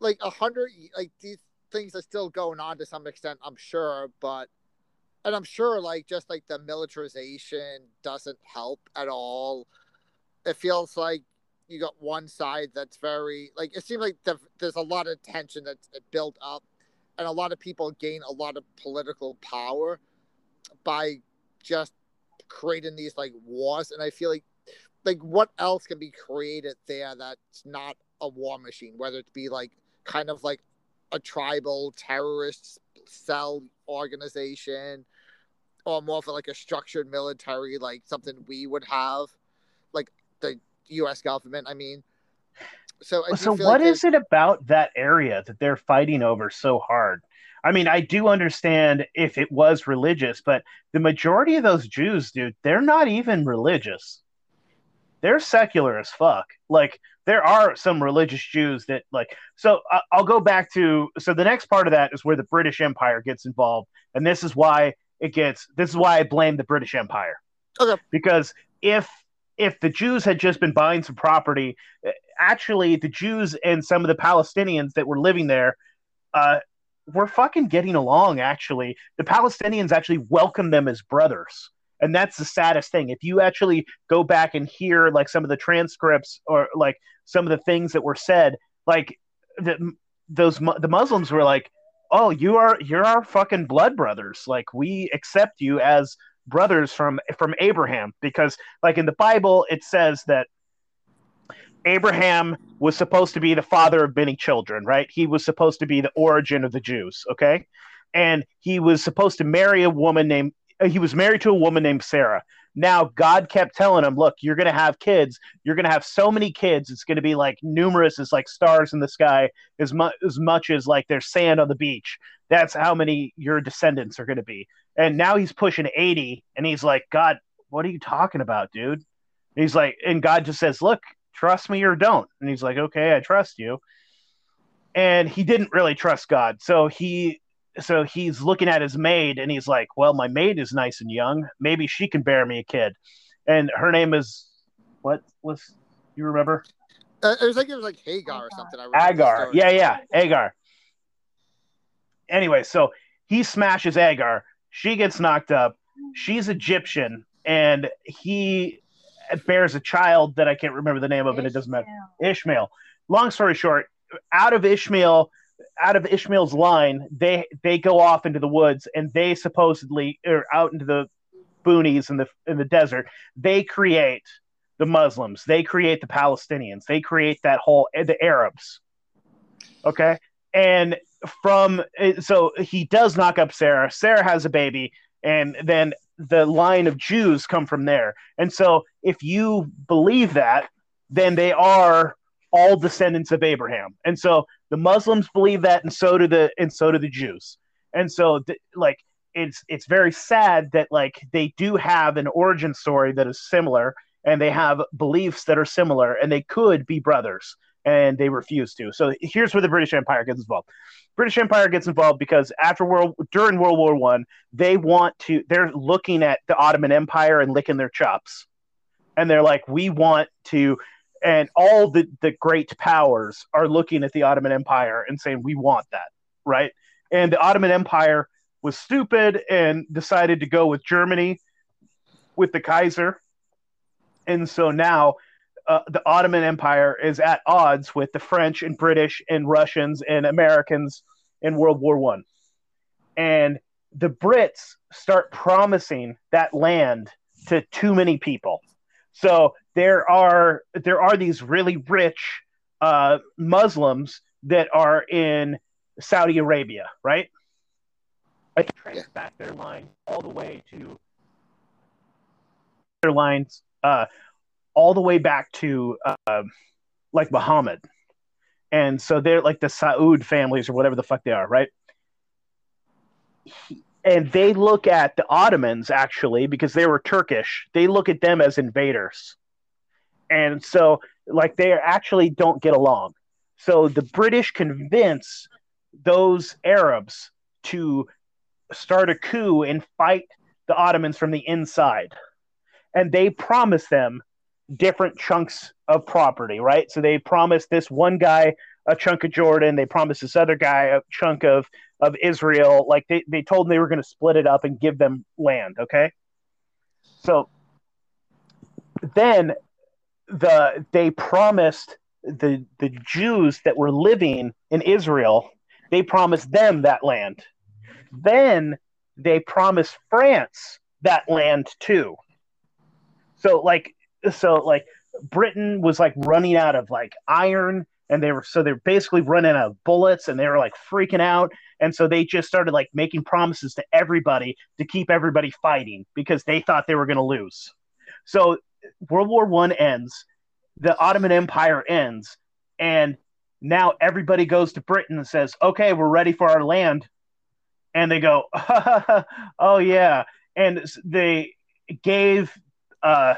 like a hundred, like these things are still going on to some extent, I'm sure, but, and I'm sure, like, just like the militarization doesn't help at all. It feels like you got one side that's very, like, it seems like the, there's a lot of tension that's built up, and a lot of people gain a lot of political power by just creating these like wars and i feel like like what else can be created there that's not a war machine whether it be like kind of like a tribal terrorist cell organization or more of like a structured military like something we would have like the us government i mean. So I so what like is it about that area that they're fighting over so hard? I mean i do understand if it was religious but the majority of those jews dude they're not even religious. They're secular as fuck. Like there are some religious jews that like so I- i'll go back to so the next part of that is where the british empire gets involved and this is why it gets this is why i blame the british empire Okay. because if if the jews had just been buying some property actually the Jews and some of the Palestinians that were living there uh, were fucking getting along. Actually, the Palestinians actually welcomed them as brothers, and that's the saddest thing. If you actually go back and hear like some of the transcripts or like some of the things that were said, like the, those the Muslims were like, "Oh, you are you're our fucking blood brothers. Like we accept you as." brothers from from Abraham because like in the Bible it says that Abraham was supposed to be the father of many children, right? He was supposed to be the origin of the Jews, okay? And he was supposed to marry a woman named Uh, he was married to a woman named Sarah. Now God kept telling him, "Look, you're going to have kids. You're going to have so many kids. It's going to be like numerous as like stars in the sky, as much as much as like there's sand on the beach. That's how many your descendants are going to be." And now he's pushing 80, and he's like, "God, what are you talking about, dude?" He's like, and God just says, "Look, trust me or don't." And he's like, "Okay, I trust you." And he didn't really trust God, so he so he's looking at his maid and he's like, "Well, my maid is nice and young. Maybe she can bear me a kid." And her name is what was you remember? Uh, it was like it was like Hagar or something. I remember Agar. Yeah, yeah, Agar. Anyway, so he smashes Agar. She gets knocked up. She's Egyptian, and he bears a child that I can't remember the name of, and it doesn't matter. Ishmael. Long story short, out of Ishmael, out of Ishmael's line, they they go off into the woods, and they supposedly or out into the boonies in the in the desert. They create the Muslims. They create the Palestinians. They create that whole the Arabs. Okay, and from so he does knock up Sarah. Sarah has a baby, and then the line of Jews come from there. And so if you believe that, then they are all descendants of Abraham. And so the Muslims believe that, and so do the and so do the Jews. And so th- like it's it's very sad that like they do have an origin story that is similar and they have beliefs that are similar and they could be brothers and they refuse to. So here's where the British Empire gets involved. British Empire gets involved because after world during World War One, they want to they're looking at the Ottoman Empire and licking their chops. And they're like, we want to and all the, the great powers are looking at the Ottoman Empire and saying, We want that, right? And the Ottoman Empire was stupid and decided to go with Germany with the Kaiser. And so now uh, the Ottoman Empire is at odds with the French and British and Russians and Americans in World War One, and the Brits start promising that land to too many people. So there are there are these really rich uh, Muslims that are in Saudi Arabia, right? I trace Yeah. back their line all the way to their lines uh, all the way back to uh, like Muhammad, and so they're like the Saud families or whatever the fuck they are, right? And they look at the Ottomans actually because they were Turkish. They look at them as invaders, and so like they actually don't get along. So the British convince those Arabs to start a coup and fight the Ottomans from the inside. And they promise them different chunks of property, right? So they promise this one guy a chunk of Jordan, they promised this other guy a chunk of of Israel. Like they, they told them they were going to split it up and give them land, okay? So then the they promised the the Jews that were living in Israel, they promised them that land. Then they promised France that land too. So like so like Britain was like running out of like iron and they were so they're basically running out of bullets and they were like freaking out and so they just started like making promises to everybody to keep everybody fighting because they thought they were going to lose. So World War 1 ends, the Ottoman Empire ends and now everybody goes to Britain and says, "Okay, we're ready for our land." And they go, "Oh yeah." And they gave uh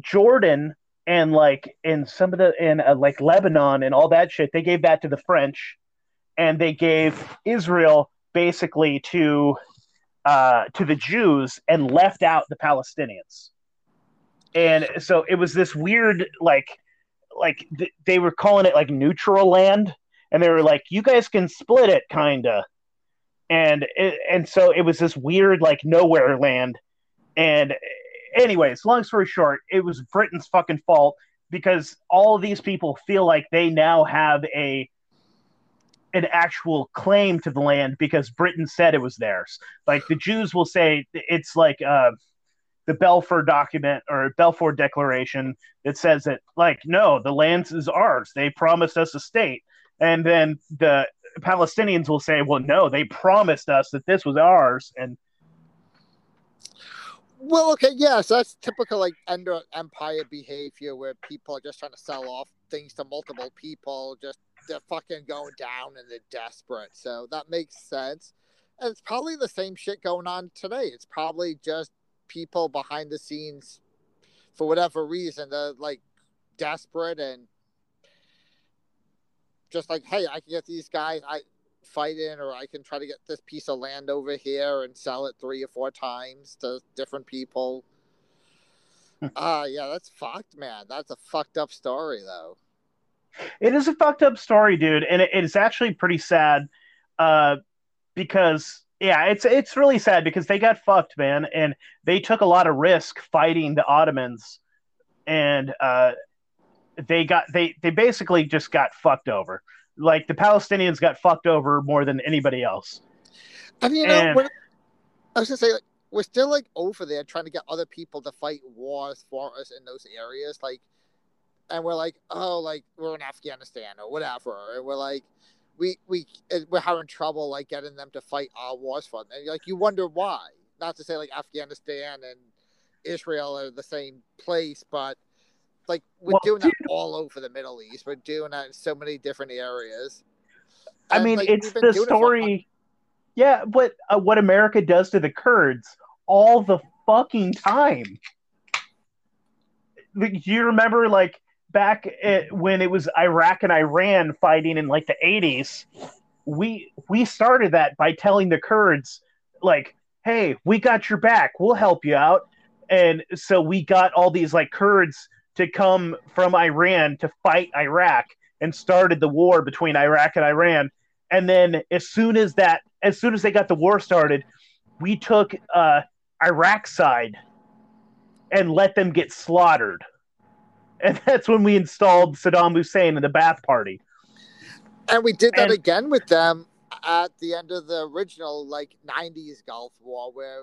Jordan and like in some of the in uh, like Lebanon and all that shit, they gave that to the French, and they gave Israel basically to uh, to the Jews and left out the Palestinians. And so it was this weird like like th- they were calling it like neutral land, and they were like, you guys can split it, kinda. And it, and so it was this weird like nowhere land, and anyways, long story short, it was Britain's fucking fault because all these people feel like they now have a an actual claim to the land because Britain said it was theirs. Like the Jews will say it's like uh the Balfour document or Balfour Declaration that says that, like, no, the land is ours. They promised us a state. And then the Palestinians will say, well, no, they promised us that this was ours. And well, okay, yes, that's typical like under empire behavior where people are just trying to sell off things to multiple people, just they're fucking going down and they're desperate. So that makes sense. And it's probably the same shit going on today. It's probably just people behind the scenes for whatever reason, they're like desperate and just like, hey, I can get these guys I fight in, or I can try to get this piece of land over here and sell it three or four times to different people. Ah, uh, yeah, that's fucked, man. That's a fucked up story, though. It is a fucked up story, dude, and it, it's actually pretty sad. Uh, because yeah, it's it's really sad because they got fucked, man, and they took a lot of risk fighting the Ottomans, and uh, they got they they basically just got fucked over. Like the Palestinians got fucked over more than anybody else. I mean, you know, and, I was gonna say like, we're still like over there trying to get other people to fight wars for us in those areas, like, and we're like, oh, like we're in Afghanistan or whatever, and we're like, we we we're having trouble like getting them to fight our wars for them, and like you wonder why. Not to say like Afghanistan and Israel are the same place, but like we're well, doing that all over the Middle East. We're doing that in so many different areas. And, I mean, like, it's the story. It yeah, but uh, what America does to the Kurds all the fucking time. Do you remember, like back at, when it was Iraq and Iran fighting in like the '80s? We we started that by telling the Kurds, like, "Hey, we got your back. We'll help you out." And so we got all these like Kurds to come from Iran to fight Iraq and started the war between Iraq and Iran. And then as soon as that, as soon as they got the war started, we took uh, Iraq side and let them get slaughtered. And that's when we installed Saddam Hussein in the Ba'ath Party. And we did that and, again with them at the end of the original like 90s Gulf War where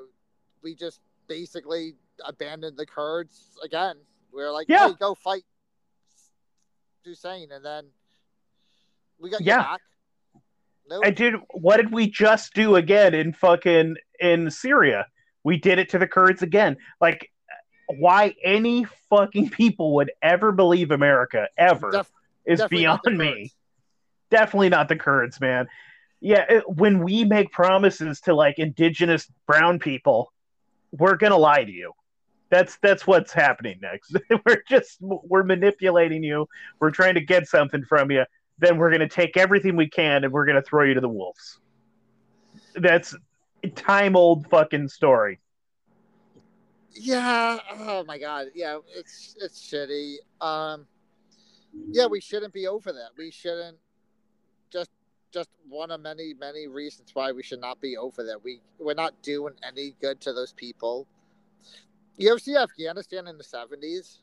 we just basically abandoned the Kurds again. We were like, yeah. hey, go fight Hussein, and then we got yeah. back. Nope. And dude, what did we just do again in fucking in Syria? We did it to the Kurds again. Like, why any fucking people would ever believe America ever Def- is beyond me. Definitely not the Kurds, man. Yeah, it, when we make promises to like indigenous brown people, we're gonna lie to you. That's that's what's happening next. we're just we're manipulating you. We're trying to get something from you. Then we're going to take everything we can and we're going to throw you to the wolves. That's time old fucking story. Yeah. Oh my god. Yeah. It's it's shitty. Um. Yeah, we shouldn't be over that. We shouldn't. Just just one of many many reasons why we should not be over that. We we're not doing any good to those people. You ever see Afghanistan in the seventies?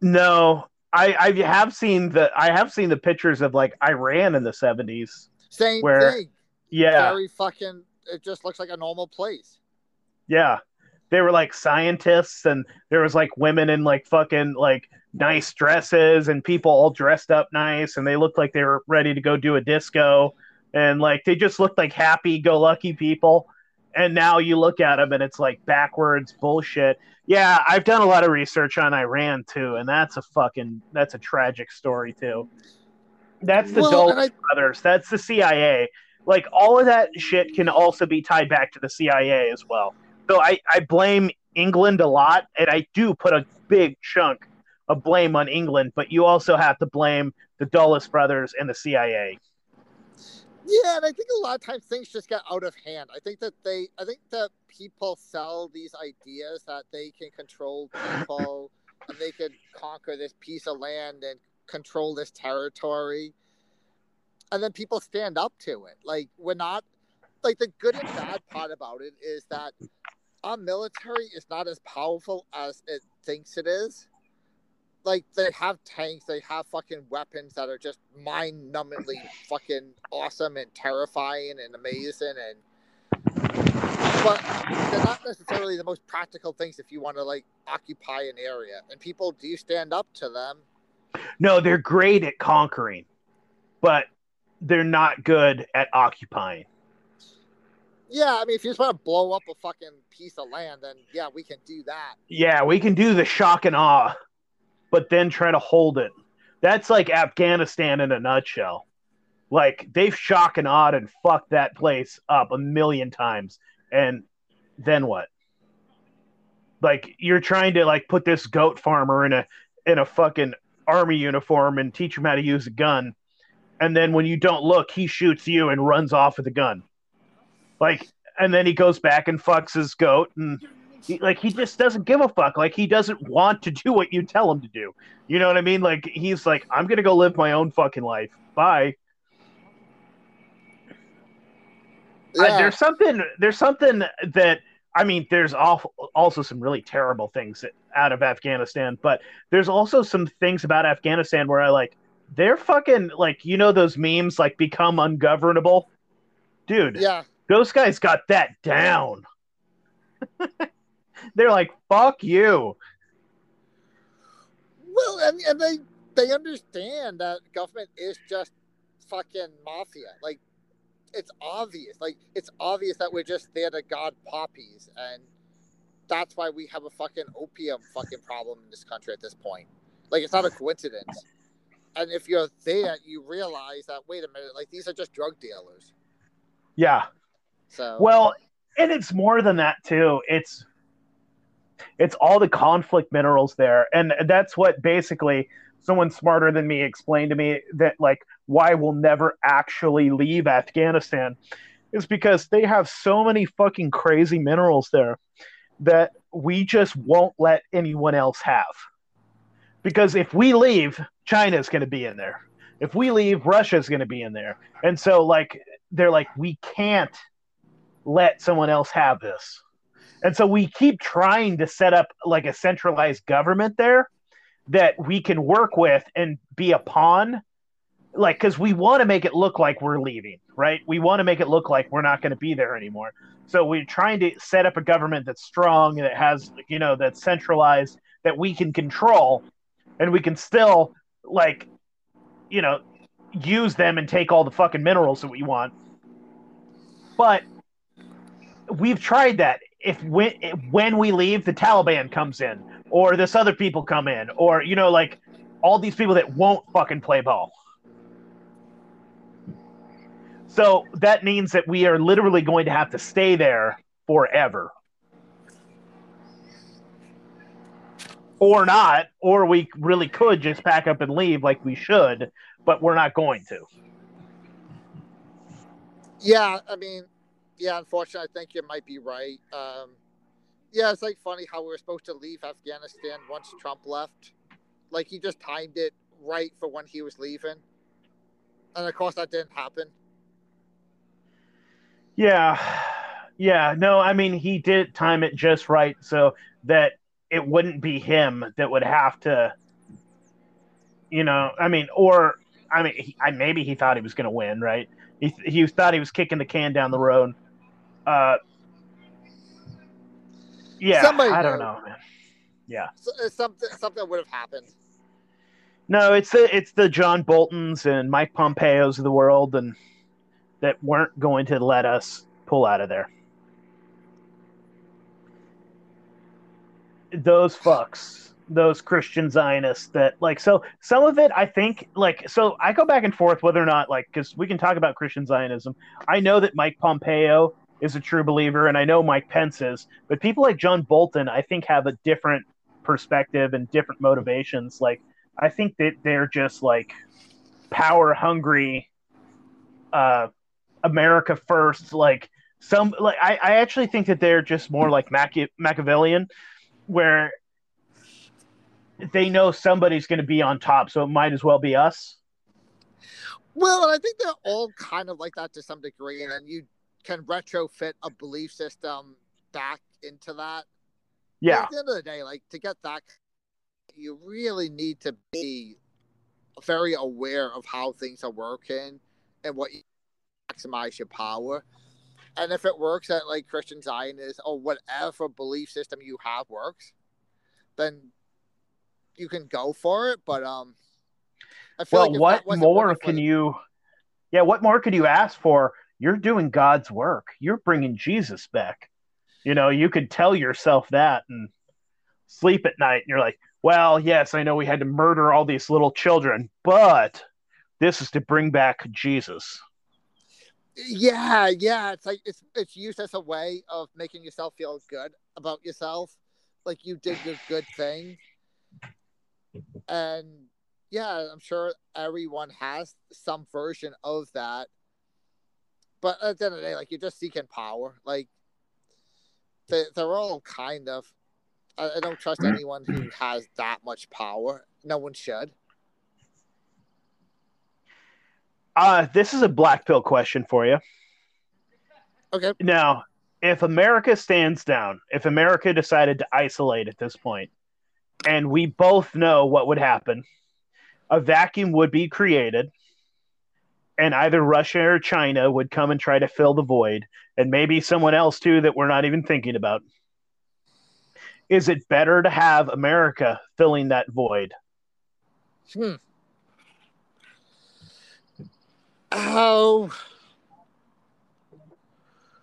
No, I I have seen the I have seen the pictures of like Iran in the seventies. Same where, thing. Yeah, very fucking. It just looks like a normal place. Yeah, they were like scientists, and there was like women in like fucking like nice dresses, and people all dressed up nice, and they looked like they were ready to go do a disco, and like they just looked like happy-go-lucky people and now you look at them and it's like backwards bullshit. Yeah, I've done a lot of research on Iran too, and that's a fucking that's a tragic story too. That's the well, Dulles I... brothers. That's the CIA. Like all of that shit can also be tied back to the CIA as well. So I, I blame England a lot, and I do put a big chunk of blame on England, but you also have to blame the Dulles brothers and the CIA. Yeah, and I think a lot of times things just get out of hand. I think that they, I think that people sell these ideas that they can control people and they can conquer this piece of land and control this territory. And then people stand up to it. Like, we're not, like, the good and bad part about it is that our military is not as powerful as it thinks it is like they have tanks, they have fucking weapons that are just mind-numbingly fucking awesome and terrifying and amazing and but they're not necessarily the most practical things if you want to like occupy an area. And people do you stand up to them. No, they're great at conquering, but they're not good at occupying. Yeah, I mean, if you just want to blow up a fucking piece of land, then yeah, we can do that. Yeah, we can do the shock and awe, but then try to hold it. That's like Afghanistan in a nutshell. Like they've shock and awed and fucked that place up a million times. And then what? Like you're trying to like put this goat farmer in a in a fucking army uniform and teach him how to use a gun. And then when you don't look, he shoots you and runs off with a gun. Like and then he goes back and fucks his goat and he, like he just doesn't give a fuck. Like he doesn't want to do what you tell him to do. You know what I mean? Like he's like, I'm gonna go live my own fucking life. Bye. Yeah. Uh, there's something. There's something that I mean. There's awful, also some really terrible things out of Afghanistan, but there's also some things about Afghanistan where I like. They're fucking like you know those memes like become ungovernable, dude. yeah. Those guys got that down. They're like, fuck you. Well, and, and they they understand that government is just fucking mafia. Like it's obvious. Like it's obvious that we're just there to guard poppies, and that's why we have a fucking opium fucking problem in this country at this point. Like it's not a coincidence. And if you're there, you realize that wait a minute, like these are just drug dealers. Yeah. So Well, and it's more than that too. It's it's all the conflict minerals there, and that's what basically someone smarter than me explained to me that like why we'll never actually leave Afghanistan is because they have so many fucking crazy minerals there that we just won't let anyone else have. Because if we leave, China's going to be in there. If we leave, Russia's going to be in there. And so like they're like we can't let someone else have this. And so we keep trying to set up like a centralized government there that we can work with and be a pawn like because we want to make it look like we're leaving right? We want to make it look like we're not going to be there anymore. So we're trying to set up a government that's strong and that has you know that's centralized that we can control and we can still like you know use them and take all the fucking minerals that we want. But we've tried that if when, when we leave the taliban comes in or this other people come in or you know like all these people that won't fucking play ball so that means that we are literally going to have to stay there forever. Or not, or we really could just pack up and leave like we should, but we're not going to. Yeah, I mean, yeah, unfortunately, I think you might be right. Um, yeah, it's like funny how we were supposed to leave Afghanistan once Trump left. Like he just timed it right for when he was leaving. And of course, that didn't happen. Yeah. Yeah. No, I mean, he did time it just right so that it wouldn't be him that would have to, you know, I mean, or, I mean, he, I, maybe he thought he was going to win, right? He, he thought he was kicking the can down the road. Uh, yeah, Somebody I don't knew. know, man. Yeah. So, something something would have happened. No, it's the it's the John Boltons and Mike Pompeos of the world, and that weren't going to let us pull out of there. Those fucks, those Christian Zionists that like so some of it I think like so I go back and forth whether or not like because we can talk about Christian Zionism. I know that Mike Pompeo is a true believer, and I know Mike Pence is, but people like John Bolton I think have a different perspective and different motivations. Like I think that they're just like power hungry, uh, America first. Like some, like I, I actually think that they're just more like Machi- Machiavellian, where they know somebody's going to be on top, so it might as well be us. Well, I think they're all kind of like that to some degree, and you can retrofit a belief system back into that. Yeah, At the end of the day, like to get that, you really need to be very aware of how things are working and what you maximize your power. and if it works at like Christian Zionist or whatever belief system you have works, then you can go for it. But um, I feel well, like what more can you? Yeah, what more could you ask for? You're doing God's work. You're bringing Jesus back. You know, you could tell yourself that and sleep at night. And you're like, well, yes, I know we had to murder all these little children, but this is to bring back Jesus. Yeah, yeah. It's like it's it's used as a way of making yourself feel good about yourself. Like you did your good thing. And yeah, I'm sure everyone has some version of that. But at the end of the day, like you're just seeking power. Like they, they're all kind of. I, I don't trust anyone who has that much power. No one should. Uh, this is a black pill question for you. Okay. Now, if America stands down, if America decided to isolate at this point, and we both know what would happen, a vacuum would be created, and either Russia or China would come and try to fill the void, and maybe someone else too that we're not even thinking about. Is it better to have America filling that void? Hmm. Oh.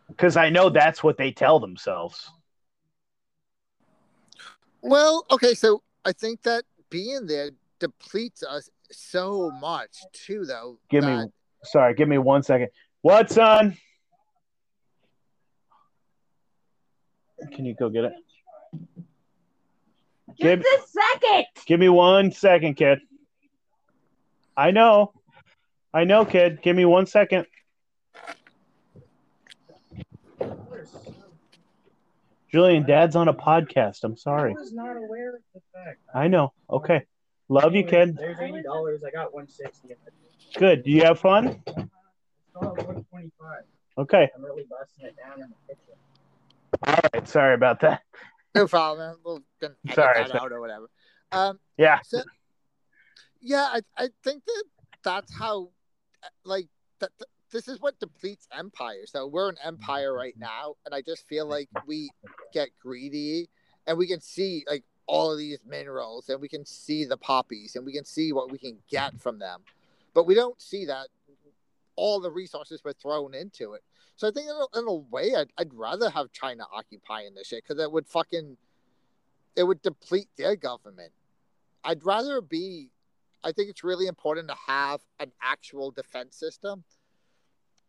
Because I know that's what they tell themselves. Well, okay, so I think that being there depletes us so much too, though. Give that... me, sorry, give me one second. What, son? Can you go get it? Just give, a second. Give me one second, kid. I know. I know, kid. Give me one second. Julian, Dad's on a podcast. I'm sorry. I was not aware of the fact. I know. Okay. Love you, kid. There's eighty dollars. I got one sixty. Good. Do you have fun? one twenty-five. Okay. I'm really busting it down in the kitchen. All right. Sorry about that. No problem. We'll sorry, that sorry. out or whatever. Um, yeah. So, yeah, I, I think that that's how like that, this is what depletes empire. So we're an empire right now, and I just feel like we get greedy, and we can see like all of these minerals, and we can see the poppies, and we can see what we can get from them, but we don't see that all the resources were thrown into it. So I think in a, in a way, I'd, I'd rather have China occupying this shit because it would fucking it would deplete their government. I'd rather be I think it's really important to have an actual defense system,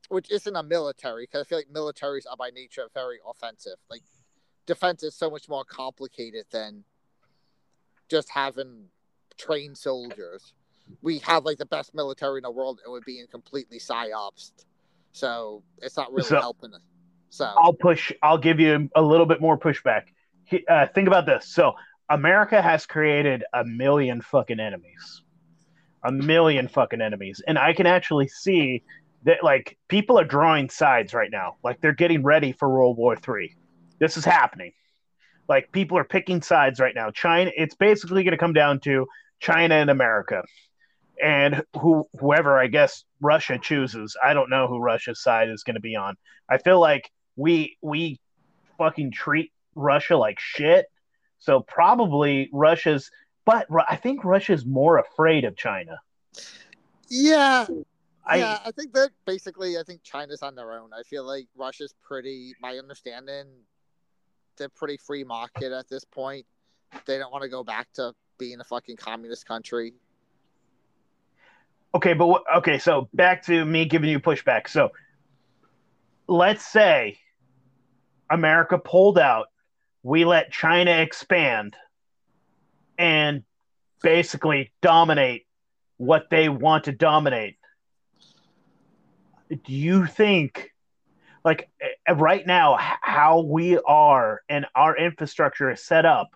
which isn't a military, because I feel like militaries are by nature very offensive. Like defense is so much more complicated than just having trained soldiers. We have like the best military in the world, and we're being completely psyops. So it's not really so, helping us. So I'll push. I'll give you a little bit more pushback. Uh, think about this. So America has created a million fucking enemies a million fucking enemies, and I can actually see that like people are drawing sides right now. Like they're getting ready for World War Three. This is happening. Like people are picking sides right now. China. It's basically going to come down to China and America, and who whoever I guess Russia chooses. I don't know who Russia's side is going to be on. I feel like we we fucking treat Russia like shit. So probably Russia's but I think Russia's more afraid of China. Yeah. I, yeah, I think that basically, I think China's on their own. I feel like Russia's pretty, my understanding, they're pretty free market at this point. They don't want to go back to being a fucking communist country. Okay, but okay, so back to me giving you pushback. So let's say America pulled out, we let China expand and basically dominate what they want to dominate. Do you think, like eh, right now, how we are and our infrastructure is set up,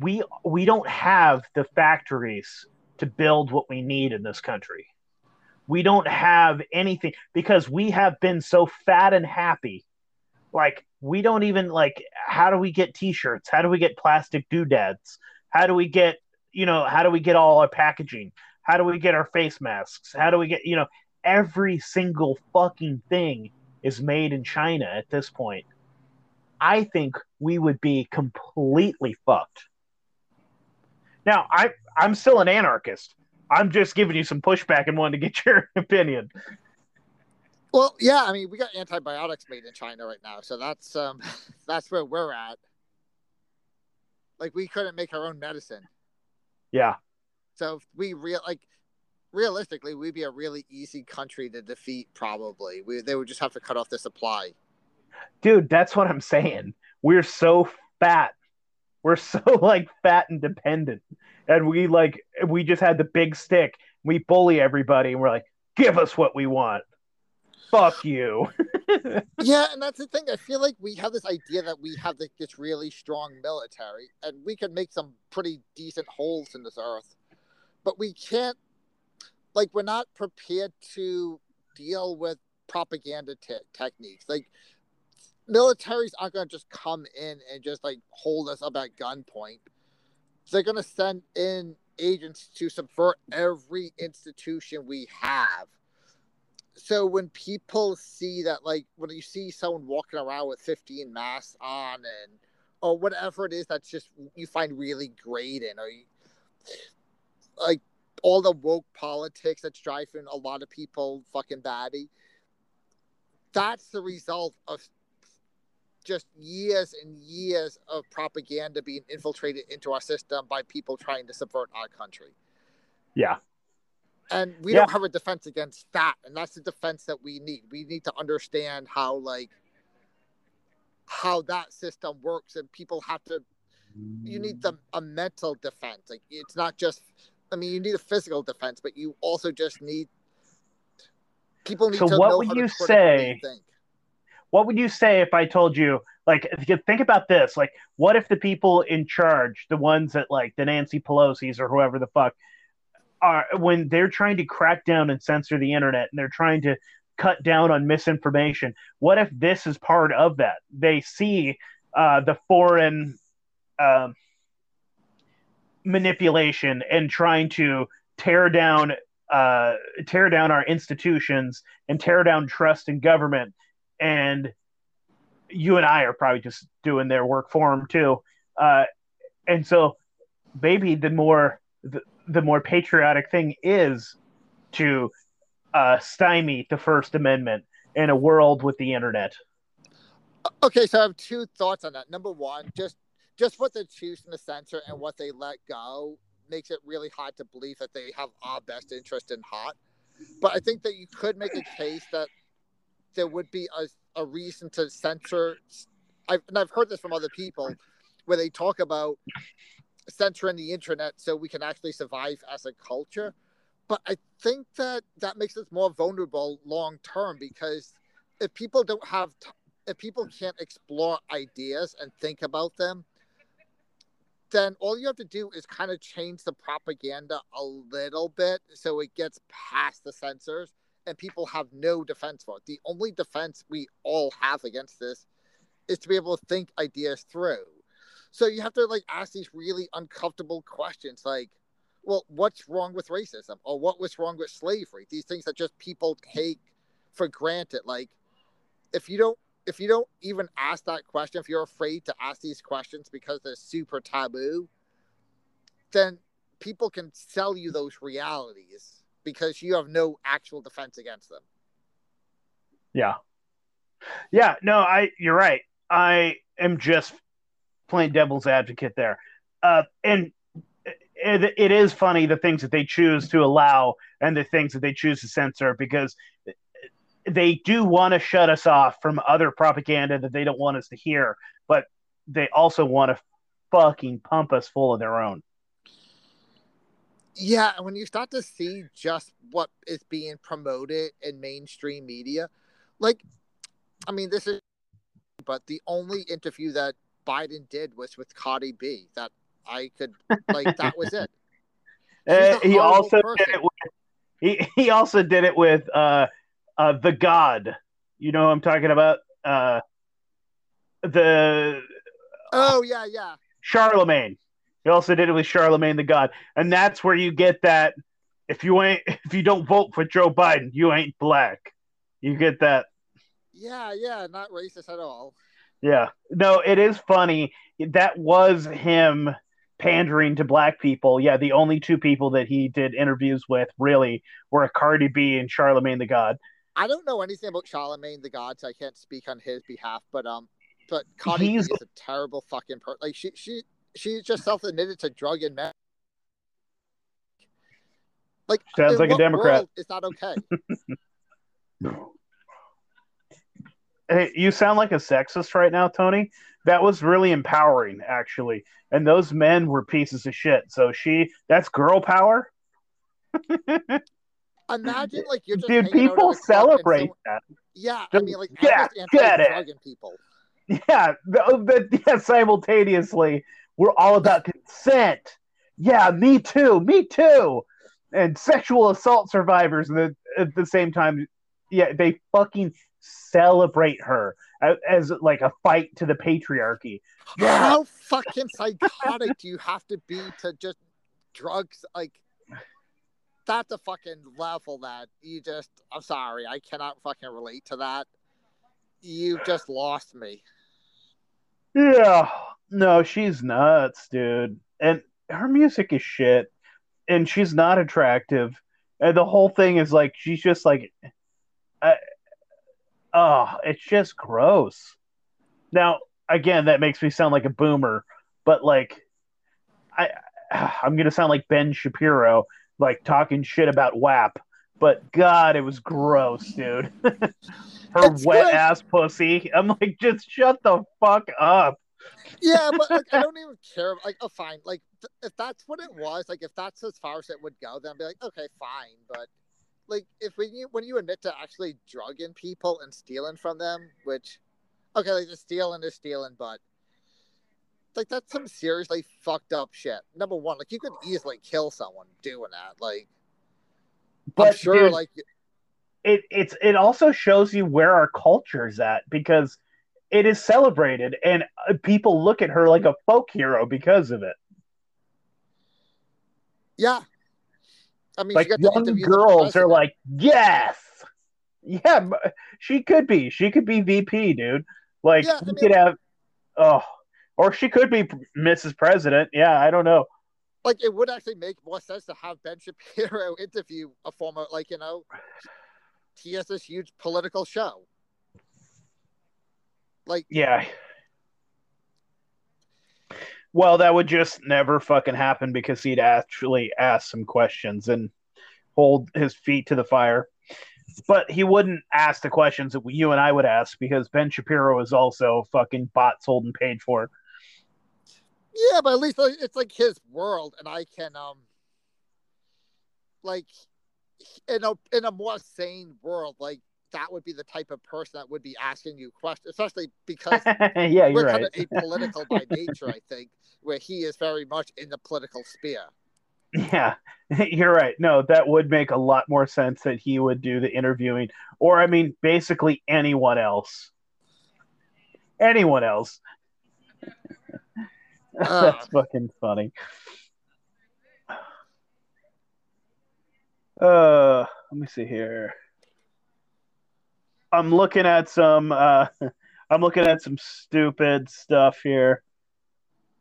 we we don't have the factories to build what we need in this country. We don't have anything because we have been so fat and happy. Like we don't even like how do we get t-shirts? How do we get plastic doodads? How do we get you know how do we get all our packaging? How do we get our face masks? How do we get you know every single fucking thing is made in China at this point, I think we would be completely fucked. Now, I I'm still an anarchist. I'm just giving you some pushback and wanting to get your opinion. Well, yeah, I mean, we got antibiotics made in China right now, so that's um, that's where we're at. Like, we couldn't make our own medicine, Yeah. so if we real like realistically, we'd be a really easy country to defeat. Probably, we they would just have to cut off the supply. Dude, that's what I'm saying. We're so fat. We're so like fat and dependent. And we like we just had the big stick. We bully everybody and we're like, give us what we want. Fuck you. yeah, and that's the thing. I feel like we have this idea that we have like, this really strong military, and we can make some pretty decent holes in this earth, but we can't. Like, we're not prepared to deal with propaganda te- techniques. Like, militaries aren't going to just come in and just like hold us up at gunpoint. They're going to send in agents to subvert every institution we have so when people see that like when you see someone walking around with 15 masks on and or whatever it is that's just you find really grating or you, like all the woke politics that's driving a lot of people fucking batty. That's the result of just years and years of propaganda being infiltrated into our system by people trying to subvert our country. Yeah. and we Yeah. don't have a defense against that. And that's the defense that we need. We need to understand how like how that system works. And people have to you need the, a mental defense. Like it's not just i mean you need a physical defense but you also just need people need So to what know would how you to say-. What would you say if I told you like if you think about this, like what if the people in charge, the ones that like the Nancy Pelosi's or whoever the fuck are when they're trying to crack down and censor the internet and they're trying to cut down on misinformation, what if this is part of that? They see uh, the foreign um, manipulation and trying to tear down uh, tear down our institutions and tear down trust in government and you and I are probably just doing their work for them too. Uh, and so maybe the more the, the more patriotic thing is to uh, stymie the First Amendment in a world with the internet. Okay, so I have two thoughts on that. Number one, just just what they're choosing to censor and mm. what they let go makes it really hard to believe that they have our best interest in heart. But I think that you could make a case that there would be a, a reason to censor. I've, and I've heard this from other people where they talk about censoring the internet so we can actually survive as a culture. But I think that that makes us more vulnerable long term because if people don't have t- if people can't explore ideas and think about them, then all you have to do is kind of change the propaganda a little bit so it gets past the censors and people have no defense for it. The only defense we all have against this is to be able to think ideas through. So you have to like ask these really uncomfortable questions like, well, what's wrong with racism? Or what was wrong with slavery? These things that just people take for granted. Like if you don't if you don't even ask that question, if you're afraid to ask these questions because they're super taboo, then people can sell you those realities because you have no actual defense against them. Yeah. Yeah, no, I you're right. I am just playing devil's advocate there. Uh, and it, it is funny the things that they choose to allow and the things that they choose to censor because they do want to shut us off from other propaganda that they don't want us to hear, but they also want to fucking pump us full of their own. Yeah, and when you start to see just what is being promoted in mainstream media, like, I mean, this is, but the only interview that Biden did was with Cardi B. That I could, like, that was it. Uh, he also person. did it with, he, he also did it with uh, uh, the God. You know I'm talking about? Uh, the Oh yeah, yeah. Charlemagne. He also did it with Charlemagne the God, and that's where you get that. If you ain't, if you don't vote for Joe Biden, you ain't black. You get that. Yeah, yeah, not racist at all. Yeah. No, it is funny. That was him pandering to black people. Yeah, the only two people that he did interviews with really were Cardi B and Charlemagne the God. I don't know anything about Charlemagne the God, so I can't speak on his behalf. But um, but Connie He's- is a terrible fucking person. Like she she she's just self admitted to drug and meth. Like Sounds like a Democrat. Is that okay? Hey, you sound like a sexist right now, Tony. That was really empowering, actually. And those men were pieces of shit. So she, that's girl power. Imagine like you're just Dude, people and celebrate someone- that. Yeah, I mean, like I'm get it. people. Yeah, the, oh, the, yeah, simultaneously, we're all about consent. Yeah, me too, me too. And sexual assault survivors the, at the same time, yeah, they fucking celebrate her as, as like a fight to the patriarchy. Yeah. How fucking psychotic do you have to be to just drugs? Like, that's a fucking level that you just, I'm sorry, I cannot fucking relate to that. You just lost me. Yeah, no, she's nuts, dude. And her music is shit. And she's not attractive. And the whole thing is like, she's just like, I, oh, it's just gross. Now, again, that makes me sound like a boomer, but like, I, I'm gonna sound like Ben Shapiro, like talking shit about WAP. But God, it was gross, dude. Her It's wet gross. ass pussy. I'm like, just shut the fuck up. Yeah, but like, I don't even care. Like, oh, fine. Like, th- if that's what it was, like, if that's as far as it would go, then I'd be like, okay, fine. But like, if when you when you admit to actually drugging people and stealing from them, which, okay, like the stealing is stealing, but like that's some seriously fucked up shit. Number one, like you could easily kill someone doing that. Like, But I'm sure, dude, like, it it's it also shows you where our culture is at because it is celebrated and uh, people look at her like a folk hero because of it. yeah. I mean, Like young girls are like, yes, yeah, she could be. She could be VP, dude. Like Yeah, I we mean- could have, oh, or she could be Mrs. President. Yeah, I don't know. like it would actually make more sense to have Ben Shapiro interview a former like you know he has this huge political show. Like Yeah. Well, that would just never fucking happen because he'd actually ask some questions and hold his feet to the fire. But he wouldn't ask the questions that you and I would ask because Ben Shapiro is also fucking bought, sold, and paid for. Yeah, but at least like, it's like his world, and I can um like in a in a more sane world, like that would be the type of person that would be asking you questions, especially because yeah, you're we're right. kind of apolitical by nature. I think where he is very much in the political sphere. Yeah, you're right. No, that would make a lot more sense that he would do the interviewing, or I mean, basically anyone else. Anyone else. That's fucking funny. Uh, let me see here. I'm looking at some. Uh, I'm looking at some stupid stuff here.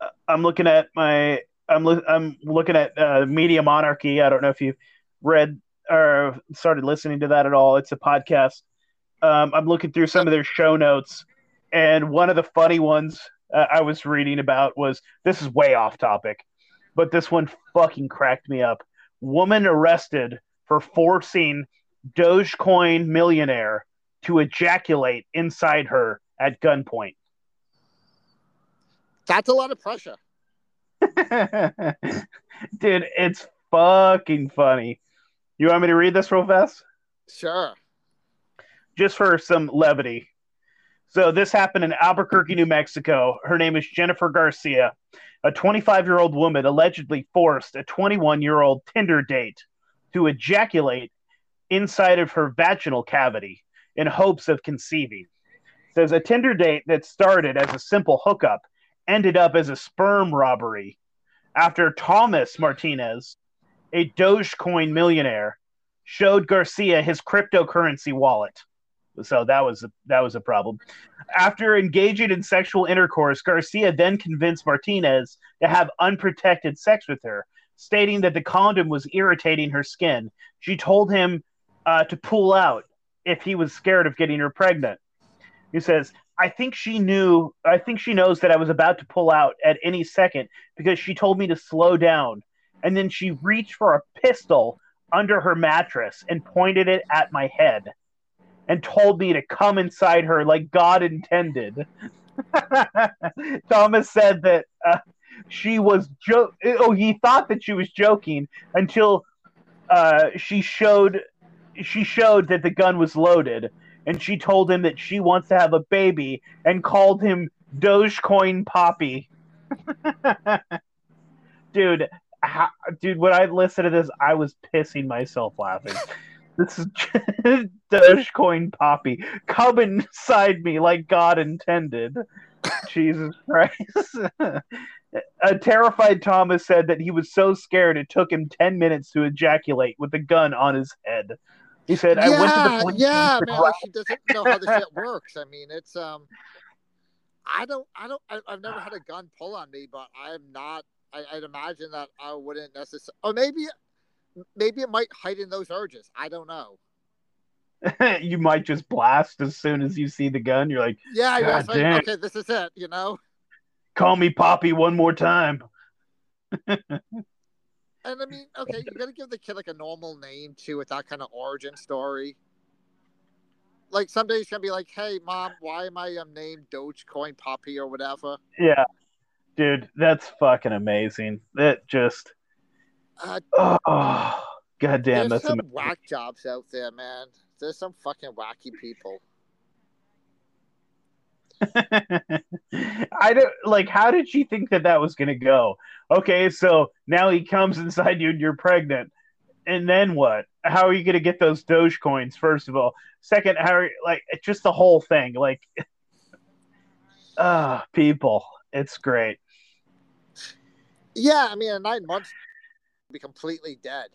Uh, I'm looking at my. I'm li- I'm looking at uh, Media Monarchy. I don't know if you've read or started listening to that at all. It's a podcast. Um, I'm looking through some of their show notes, and one of the funny ones uh, I was reading about was this is way off topic, but this one fucking cracked me up. Woman arrested for forcing Dogecoin millionaire to ejaculate inside her at gunpoint. That's a lot of pressure. Dude, it's fucking funny. You want me to read this real fast? Sure. just for some levity. So this happened in Albuquerque, New Mexico. Her name is Jennifer Garcia. A 25 year old woman allegedly forced a 21 year old Tinder date to ejaculate inside of her vaginal cavity in hopes of conceiving. Says a Tinder date that started as a simple hookup ended up as a sperm robbery after Thomas Martinez, a Dogecoin millionaire, showed Garcia his cryptocurrency wallet. So that was that was a problem. After engaging in sexual intercourse, Garcia then convinced Martinez to have unprotected sex with her, stating that the condom was irritating her skin. She told him uh, to pull out if he was scared of getting her pregnant. He says, I think she knew, I think she knows that I was about to pull out at any second because she told me to slow down. And then she reached for a pistol under her mattress and pointed it at my head and told me to come inside her like God intended. Thomas said that uh, she was jo- oh he thought that she was joking until uh, she showed she showed that the gun was loaded and she told him that she wants to have a baby and called him Dogecoin Poppy. dude, how, dude, when I listened to this, I was pissing myself laughing. This is Dogecoin Poppy. Come inside me like God intended. Jesus Christ. A terrified Thomas said that he was so scared it took him 10 minutes to ejaculate with the gun on his head. He said, I went to the yeah, police yeah, man. Like she doesn't know how the shit works. I mean, it's um, I don't, I don't, I, I've never had a gun pull on me, but I'm not. I, I'd imagine that I wouldn't necessarily, or maybe, maybe it might heighten those urges. I don't know. you might just blast as soon as you see the gun. You're like, Yeah, yeah. Like, okay, this is it. You know. call me Poppy one more time. And I mean, okay, you got to give the kid like a normal name too, with that kind of origin story. Like someday he's gonna be like, "Hey, mom, why am I um, named Dogecoin Poppy or whatever?" Yeah. Dude, that's fucking amazing. That just, Uh, oh, god damn, there's that's some amazing. whack jobs out there, man. There's some fucking wacky people. I don't like. How did she think that that was gonna go? Okay, so now he comes inside you and you're pregnant, and then what? How are you gonna get those Doge coins? First of all, second, how are like just the whole thing? Like, ah, people, it's great. Yeah, I mean, in nine months, be completely dead.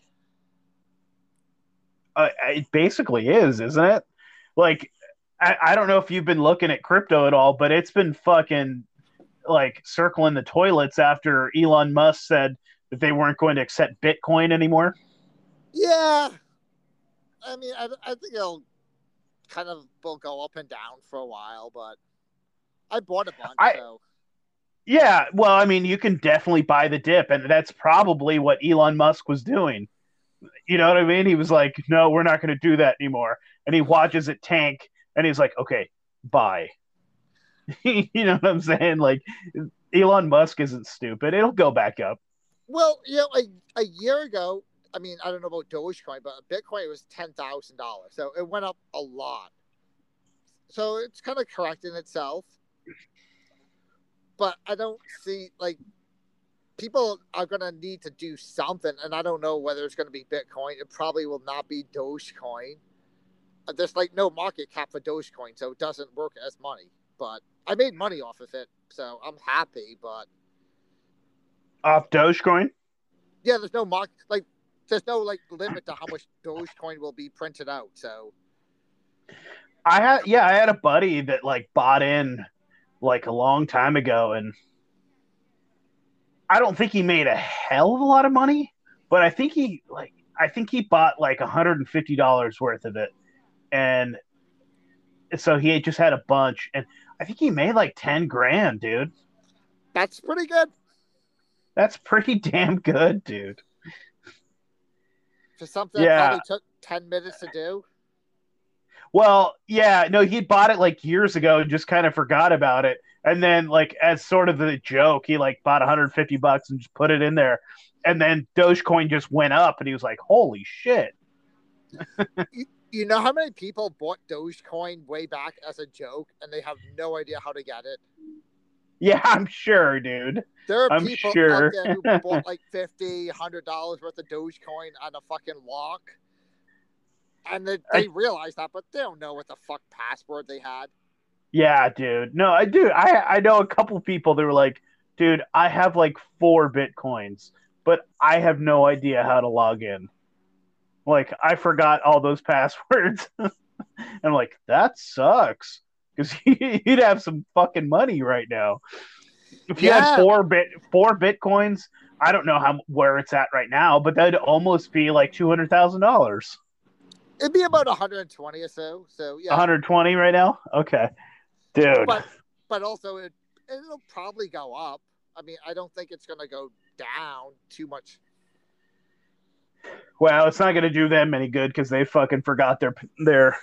Uh, it basically is, isn't it? Like, I, I don't know if you've been looking at crypto at all, but it's been fucking like circling the toilets after Elon Musk said that they weren't going to accept Bitcoin anymore. Yeah, I mean, I, I think it'll kind of will go up and down for a while, but I bought a bunch, I- so Yeah, well, I mean, you can definitely buy the dip, and that's probably what Elon Musk was doing. You know what I mean? He was like, "No, we're not going to do that anymore," and he watches it tank, and he's like, "Okay, buy." you know what I'm saying? Like, Elon Musk isn't stupid; it'll go back up. Well, you know, a, a year ago, I mean, I don't know about Dogecoin, but Bitcoin was ten thousand dollars, so it went up a lot. So it's kind of correcting itself, but I don't see like people are going to need to do something, and I don't know whether it's going to be Bitcoin. It probably will not be Dogecoin. Uh, There's like no market cap for Dogecoin, so it doesn't work as money. But I made money off of it, so I'm happy. But Off Dogecoin? yeah, there's no mark like there's no like limit to how much Dogecoin will be printed out. So I had yeah, I had a buddy that like bought in like a long time ago and I don't think he made a hell of a lot of money, but I think he like I think he bought like $150 worth of it. And so he just had a bunch and I think he made like 10 grand, dude. that's pretty good That's pretty damn good, dude. for something Yeah. that probably took ten minutes to do. Well, yeah, no, he bought it like years ago and just kind of forgot about it. And then, like, as sort of the joke, he like bought 150 bucks and just put it in there. And then Dogecoin just went up, and he was like, "Holy shit!" You know how many people bought Dogecoin way back as a joke and they have no idea how to get it? Yeah, I'm sure, dude. There are I'm people sure. out there who bought like 50 100 dollars worth of Dogecoin on a fucking lock. And they, they realize that, but they don't know what the fuck password they had. Yeah, dude. No, I do. I I know a couple people that were like, "Dude, I have like four bitcoins, but I have no idea how to log in." Like, I forgot all those passwords. And I'm like, that sucks because you'd have some fucking money right now. If you Yeah. had four bit four bitcoins, I don't know how where it's at right now, but that'd almost be like two hundred thousand dollars. It'd be about 120 or so. So yeah, One hundred twenty right now. Okay, dude. but but also it it'll probably go up. I mean, I don't think it's going to go down too much. Well, it's not going to do them any good because they fucking forgot their their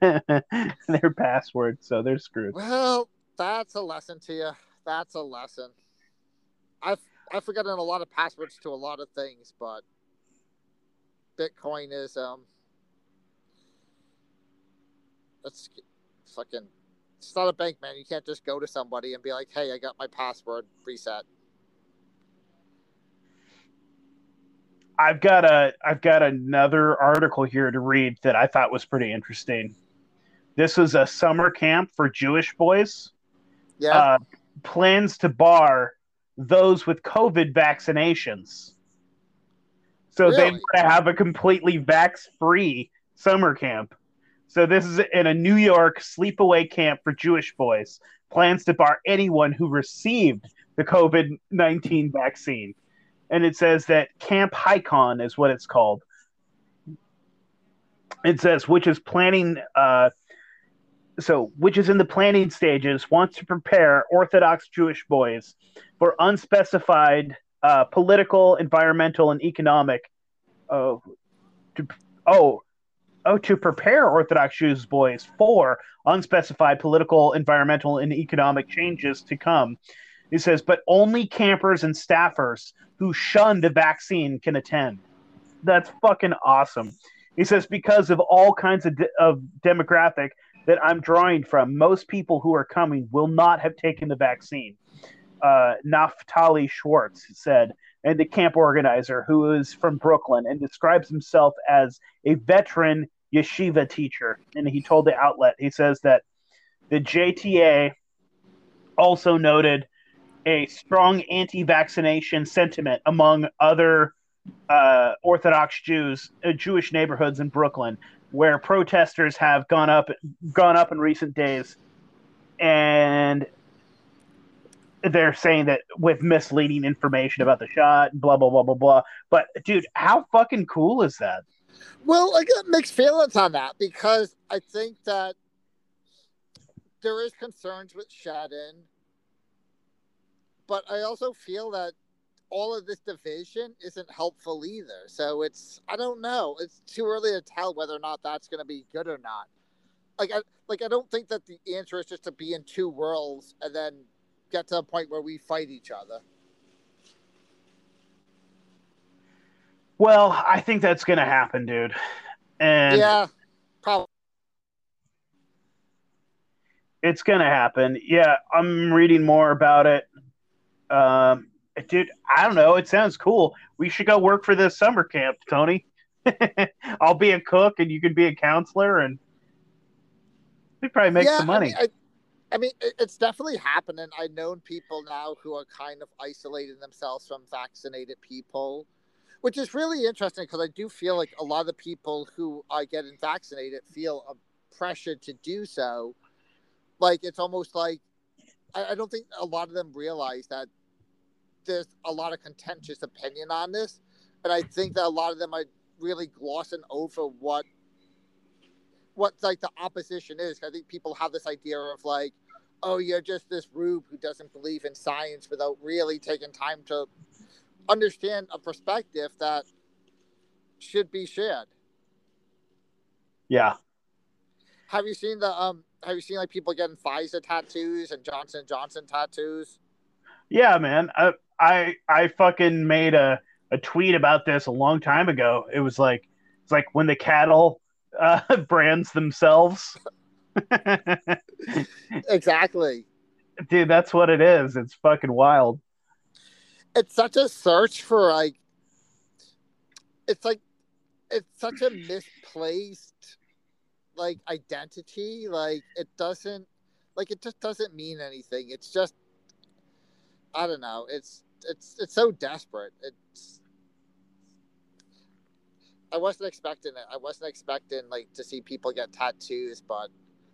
their password, so they're screwed. Well, that's a lesson to you. That's a lesson. I've I've forgotten a lot of passwords to a lot of things, but Bitcoin is um. It's fucking. It's not a bank, man. You can't just go to somebody and be like, "Hey, I got my password reset." I've got a I've got another article here to read that I thought was pretty interesting. This was a summer camp for Jewish boys. Yeah. Uh, plans to bar those with COVID vaccinations. So they Really? want to have a completely vax-free summer camp. So this is in a New York sleepaway camp for Jewish boys. Plans to bar anyone who received the COVID nineteen vaccine, and it says that Camp Hikon is what it's called. It says which is planning. Uh, so which is in the planning stages wants to prepare Orthodox Jewish boys for unspecified uh, political, environmental, and economic. Oh, to, oh, oh, to prepare Orthodox Jewish boys for unspecified political, environmental, and economic changes to come. He says, but only campers and staffers who shunned the vaccine can attend. That's fucking awesome. He says because of all kinds of, de- of demographic that I'm drawing from, most people who are coming will not have taken the vaccine. Uh, Naftali Schwartz said, and the camp organizer who is from Brooklyn and describes himself as a veteran yeshiva teacher. And he told the outlet, he says that the JTA also noted a strong anti vaccination sentiment among other uh, Orthodox Jews, uh, Jewish neighborhoods in Brooklyn, where protesters have gone up, gone up in recent days, and they're saying that with misleading information about the shot, blah blah blah blah blah. But dude, how fucking cool is that? Well, I got mixed feelings on that because I think that there is concerns with Shadden, but I also feel that all of this division isn't helpful either. So it's I don't know. It's too early to tell whether or not that's going to be good or not. Like I like I don't think that the answer is just to be in two worlds and then get to a point where we fight each other. Well, I think that's gonna happen, dude. And yeah, probably. it's gonna happen. Yeah, I'm reading more about it. Um, dude, I don't know. It sounds cool. We should go work for this summer camp, Tony. I'll be a cook, and you can be a counselor, and we probably make some money. I mean, I, I mean, it's definitely happening. I've known people now who are kind of isolating themselves from vaccinated people, which is really interesting because I do feel like a lot of the people who are getting vaccinated feel a pressure to do so. Like it's almost like I, I don't think a lot of them realize that there's a lot of contentious opinion on this, and I think that a lot of them are really glossing over what what like the opposition is. I think people have this idea of like, oh, you're just this rube who doesn't believe in science without really taking time to understand a perspective that should be shared. yeah, Have you seen the um? Have you seen like people getting Pfizer tattoos and Johnson Johnson tattoos? yeah, man. I I, I fucking made a, a tweet about this a long time ago. It was like it's like when the cattle uh, brands themselves. Exactly. Dude, that's what it is. It's fucking wild. It's such a search for like. It's like, it's such a misplaced, like identity. Like it doesn't, like it just doesn't mean anything. It's just, I don't know. It's it's it's so desperate. It's I wasn't expecting it. I wasn't expecting like to see people get tattoos, but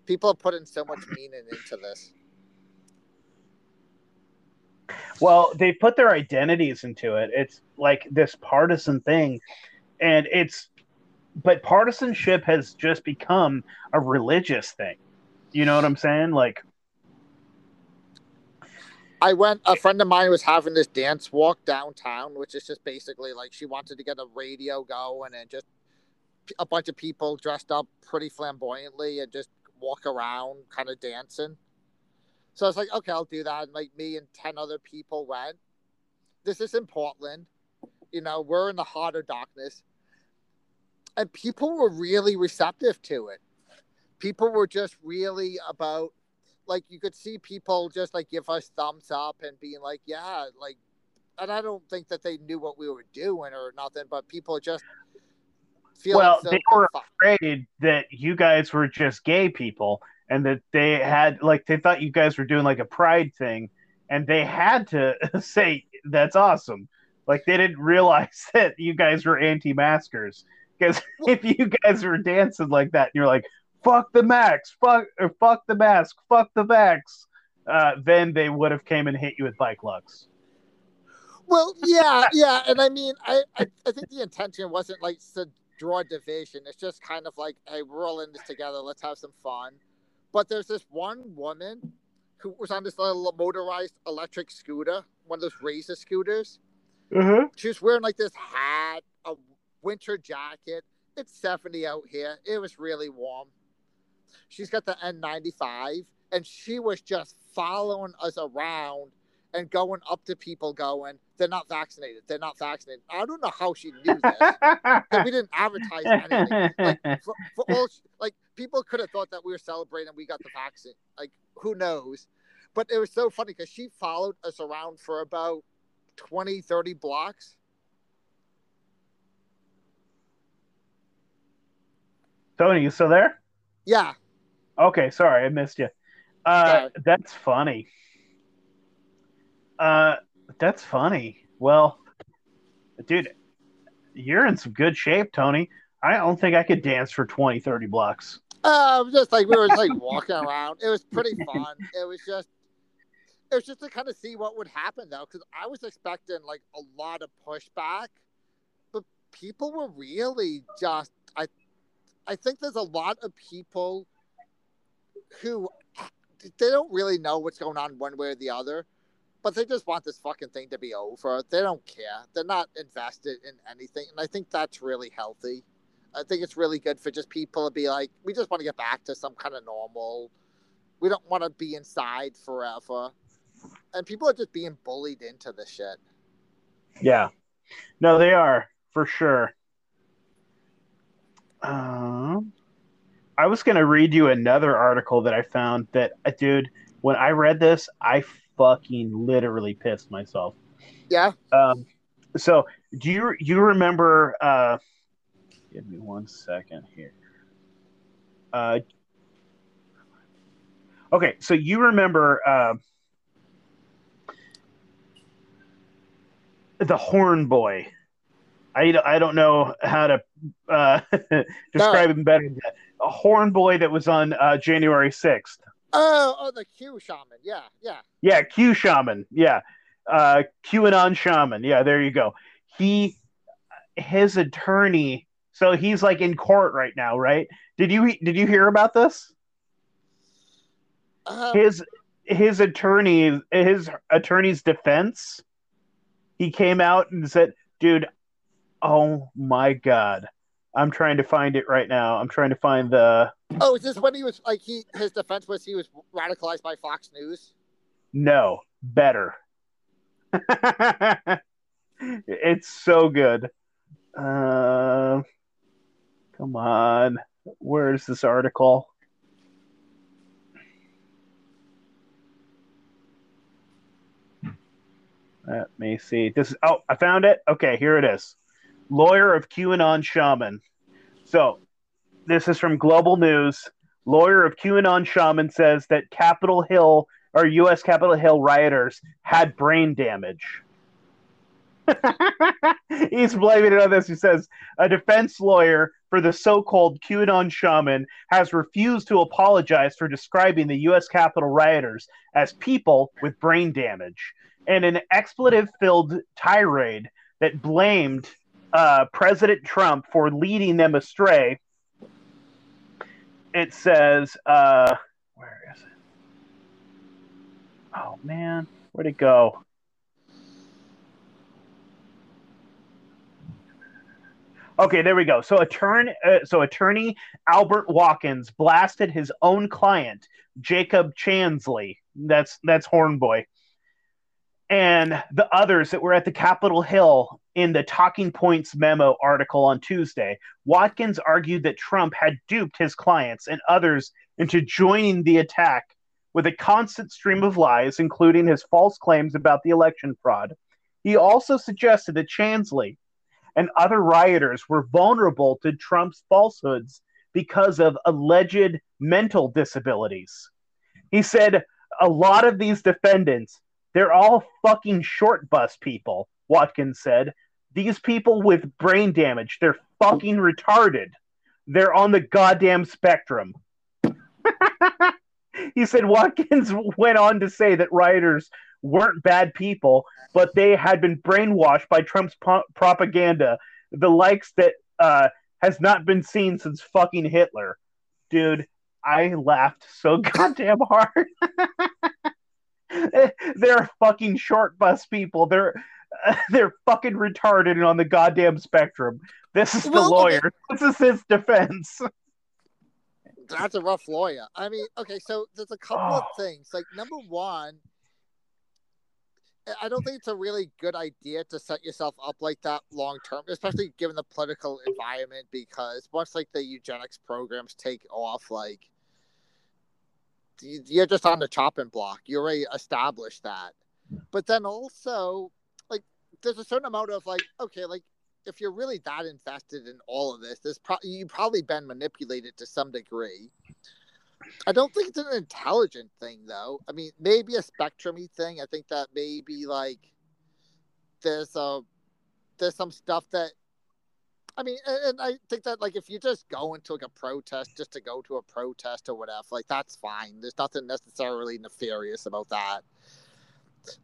people are putting so much meaning into this. Well, they put their identities into it. It's like this partisan thing, and it's but partisanship has just become a religious thing. You know what I'm saying? Like, I went. A friend of mine was having this dance walk downtown, which is just basically like she wanted to get a radio going and just a bunch of people dressed up pretty flamboyantly and just walk around, kind of dancing. So I was like, okay, I'll do that. And like me and ten other people went. This is in Portland. You know, we're in the heart of darkness, and people were really receptive to it. People were just really about like you could see people just like give us thumbs up and being like, yeah, like, and I don't think that they knew what we were doing or nothing, but people just feel well, so they were afraid that you guys were just gay people, and that they had like they thought you guys were doing like a pride thing, and they had to say that's awesome. Like they didn't realize that you guys were anti-maskers because if you guys were dancing like that, and you're like, "Fuck the max, fuck or fuck the mask, fuck the max," uh, then they would have came and hit you with bike locks Well, yeah, yeah, and I mean, I, I, I think the intention wasn't like to draw division. It's just kind of like, hey, we're all in this together. Let's have some fun. But there's this one woman who was on this little motorized electric scooter, one of those razor scooters. Uh-huh. She was wearing like this hat, a winter jacket. It's 70 out here. It was really warm. She's got the N95, and she was just following us around and going up to people, going, "They're not vaccinated. They're not vaccinated." I don't know how she knew this. we didn't advertise anything. Like, for, for all, like people could have thought that we were celebrating we got the vaccine. Like, who knows? But it was so funny because she followed us around for about 20, 30 blocks. Tony, you still there? Yeah. Okay, sorry, I missed you. Uh, Sorry. that's funny. Uh, that's funny. Well, dude, you're in some good shape, Tony. I don't think I could dance for 20, 30 blocks. Uh, just like we were like walking around. It was pretty fun. It was just, it was just to kind of see what would happen though, because I was expecting like a lot of pushback, but people were really just. I, I think there's a lot of people who they don't really know what's going on one way or the other, but they just want this fucking thing to be over. They don't care. They're not invested in anything, and I think that's really healthy. I think it's really good for just people to be like, we just want to get back to some kind of normal. We don't want to be inside forever. And people are just being bullied into this shit. Yeah. No, they are for sure. Um, I was going to read you another article that I found that, uh, dude, when I read this, I fucking literally pissed myself. Yeah. Um, so do you you remember? Uh, give me one second here. Uh, okay, so you remember uh, the Horn Boy? I, I don't know how to uh, describe him better. Than that. A Horn Boy that was on uh, January sixth. Oh, oh, the Q shaman. Yeah, yeah. Yeah, Q Shaman. Yeah. Uh QAnon Shaman. Yeah, there you go. He his attorney so he's like in court right now, right? Did you did you hear about this? Uh, His his attorney his attorney's defense he came out and said, "Dude, oh my god. I'm trying to find it right now. I'm trying to find the oh, is this when he was like he his defense was he was radicalized by Fox News? No, better. it's so good. Uh, come on. Where's this article? Let me see. This is oh, I found it. Okay, here it is. Lawyer of QAnon shaman. So, this is from Global News. Lawyer of QAnon shaman says that Capitol Hill or U.S. Capitol Hill rioters had brain damage. He's blaming it on this. He says a defense lawyer for the so-called QAnon shaman has refused to apologize for describing the U.S. Capitol rioters as people with brain damage, and an expletive-filled tirade that blamed uh, President Trump for leading them astray. It says, uh, "Where is it? Oh man, where'd it go?" Okay, there we go. So attorney, uh, so attorney Albert Watkins blasted his own client, Jacob Chansley. That's that's Hornboy, and the others that were at the Capitol Hill in the Talking Points memo article on Tuesday. Watkins argued that Trump had duped his clients and others into joining the attack with a constant stream of lies, including his false claims about the election fraud. He also suggested that Chansley and other rioters were vulnerable to Trump's falsehoods because of alleged mental disabilities. He said a lot of these defendants, they're all fucking short bus people, Watkins said. These people with brain damage, they're fucking retarded. They're on the goddamn spectrum. he said Watkins went on to say that rioters weren't bad people, but they had been brainwashed by Trump's po- propaganda, the likes that uh, has not been seen since fucking Hitler. Dude, I laughed so goddamn hard. they're fucking short bus people. They're they're fucking retarded and on the goddamn spectrum. This is the Well, lawyer. This is his defense. That's a rough lawyer. I mean, okay, so there's a couple of Oh. things. Like number one, I- don't think it's a really good idea to set yourself up like that long term, especially given the political environment. Because once like the eugenics programs take off, like you- you're just on the chopping block. You already established that. But then also, there's a certain amount of like, okay, like if you're really that invested in all of this, there's pro- you've probably been manipulated to some degree. I don't think it's an intelligent thing, though. I mean, maybe a spectrumy thing. I think that maybe like there's a there's some stuff that I mean, and, and I think that like if you just go into like a protest just to go to a protest or whatever, like that's fine. There's nothing necessarily nefarious about that.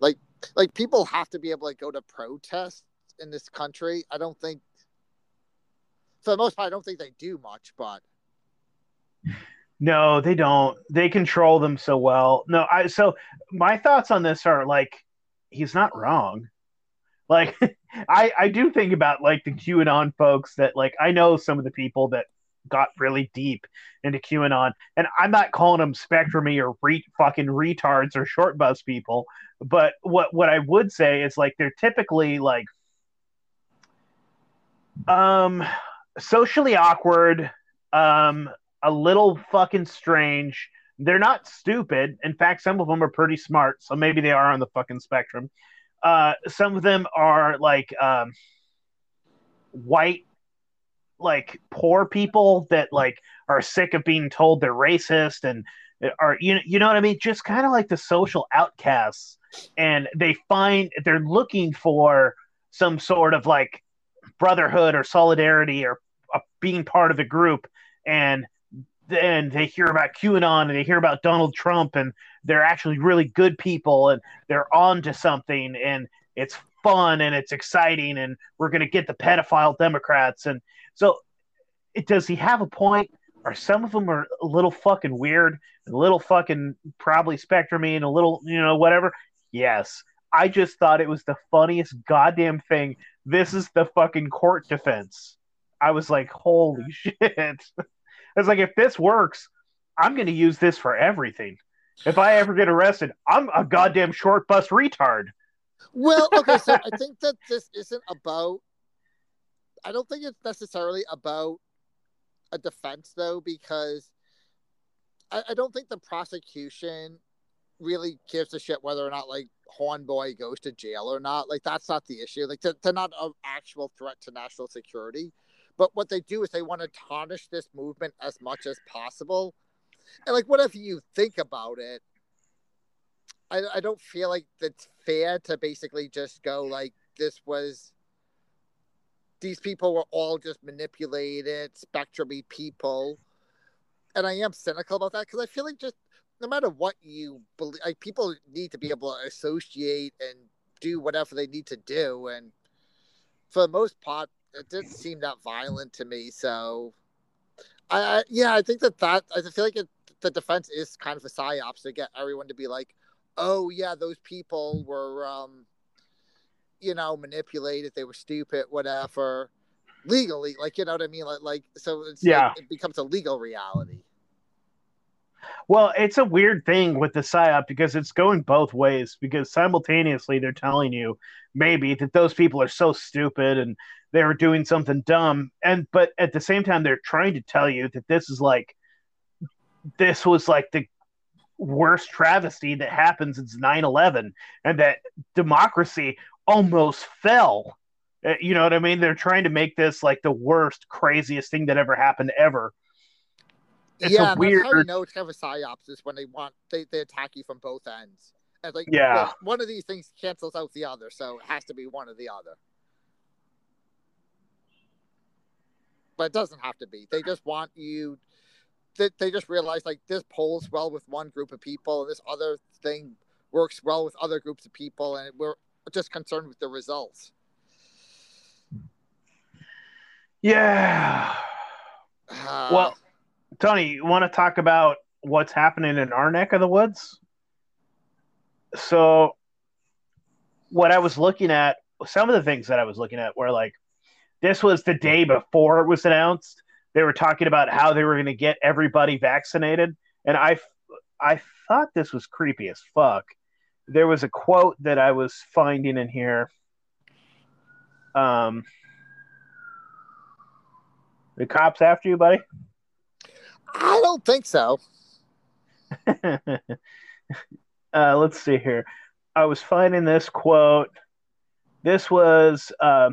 Like like people have to be able to go to protests in this country. I don't think for the most part I don't think they do much, but No, they don't. They control them so well. No, I so my thoughts on this are like he's not wrong. Like I I do think about like the QAnon folks that like I know some of the people that got really deep into QAnon and I'm not calling them spectrumy or re- fucking retards or short bus people, but what what I would say is like they're typically like um socially awkward um a little fucking strange. They're not stupid. In fact, some of them are pretty smart, so maybe they are on the fucking spectrum. Uh, some of them are like um, white, like poor people that like are sick of being told they're racist and are you know you know what I mean? Just kind of like the social outcasts, and they find they're looking for some sort of like brotherhood or solidarity or uh, being part of a group. And then they hear about QAnon and they hear about Donald Trump and they're actually really good people and they're on to something and it's fun and it's exciting and we're going to get the pedophile Democrats. And so it, does he have a point? Are some of them are a little fucking weird, a little fucking probably spectrumy and a little you know whatever? Yes. I just thought it was the funniest goddamn thing. This is the fucking court defense. I was like, holy shit. It's like if this works, I'm going to use this for everything. If I ever get arrested, I'm a goddamn short bus retard. Well, okay, so I think that this isn't about. I don't think it's necessarily about a defense, though, because I, I don't think the prosecution really gives a shit whether or not like Hornboy goes to jail or not. Like that's not the issue. Like they're, they're not an actual threat to national security. But what they do is they want to tarnish this movement as much as possible. And like whatever you think about it, I, I don't feel like it's fair to basically just go like this was these people were all just manipulated, spectrumy people. And I am cynical about that because I feel like just no matter what you believe, like people need to be able to associate and do whatever they need to do. And for the most part, it didn't seem that violent to me. So, I, I yeah, I think that that I feel like it, the defense is kind of a psyops to get everyone to be like, oh yeah, those people were, um, you know, manipulated. They were stupid, whatever. Legally, like you know what I mean, like like so. It's Yeah. like, it becomes a legal reality. Well, it's a weird thing with the psyop because it's going both ways. Because simultaneously, they're telling you maybe that those people are so stupid and they were doing something dumb, and but at the same time, they're trying to tell you that this is like this was like the worst travesty that happened since 9-11 and that democracy almost fell Uh, you know what i mean they're trying to make this like the worst craziest thing that ever happened ever It's a yeah, that's how you weird- know it's kind of a psyops is when they want they, they attack you from both ends. And like Yeah. well, one of these things cancels out the other, so it has to be one or the other. But it doesn't have to be. They just want you. They, they just realize like this polls well with one group of people, and this other thing works well with other groups of people, and we're just concerned with the results. yeah. Uh, well tony you want to talk about what's happening in our neck of the woods? So what i was looking at some of the things that i was looking at were like this was the day before it was announced. They were talking about how they were going to get everybody vaccinated and i i thought this was creepy as fuck there was a quote that i was finding in here um the cops after you buddy I don't think so. uh, let's see here. I was finding this quote. This was, uh,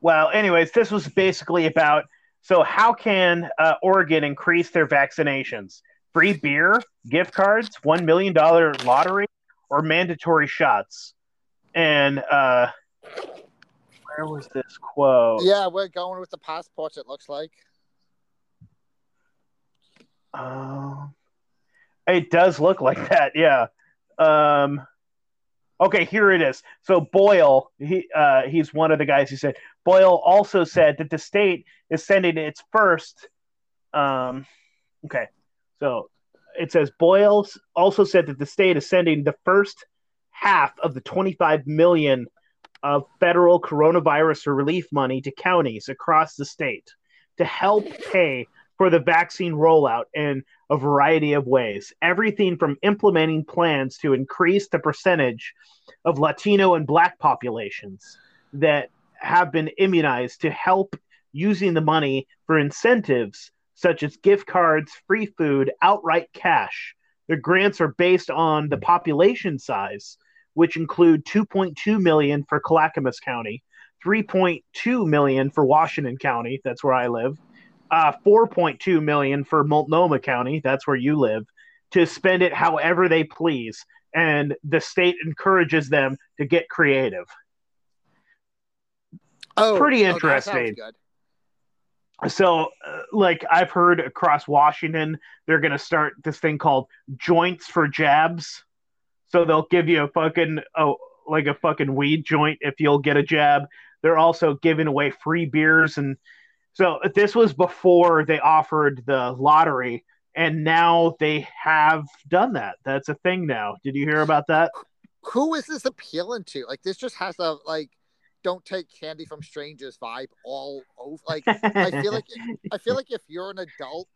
well, anyways, this was basically about so how can uh, Oregon increase their vaccinations? Free beer, gift cards, $1 million lottery, or mandatory shots? And uh, where was this quote? Yeah, we're going with the passports. It looks like. Um, it does look like that, yeah. Um, okay, here it is. So Boyle, he uh, he's one of the guys who said Boyle also said that the state is sending its first. Um, okay, so it says Boyle also said that the state is sending the first half of the 25 million of federal coronavirus relief money to counties across the state to help pay for the vaccine rollout in a variety of ways. Everything from implementing plans to increase the percentage of Latino and Black populations that have been immunized to help using the money for incentives such as gift cards, free food, outright cash. The grants are based on the population size, which include 2.2 million for Clackamas County, 3.2 million for Washington County, that's where I live, uh, 4.2 million for Multnomah County, that's where you live, to spend it however they please, and the state encourages them to get creative. Oh, Pretty interesting. good. So, uh, like I've heard across Washington, they're going to start this thing called joints for jabs. So they'll give you a fucking oh, like a fucking weed joint if you'll get a jab. They're also giving away free beers and so this was before they offered the lottery and now they have done that. That's a thing now. Did you hear about that? Who is this appealing to? Like, this just has a like, don't take candy from strangers vibe all over. Like, I feel like I feel like if you're an adult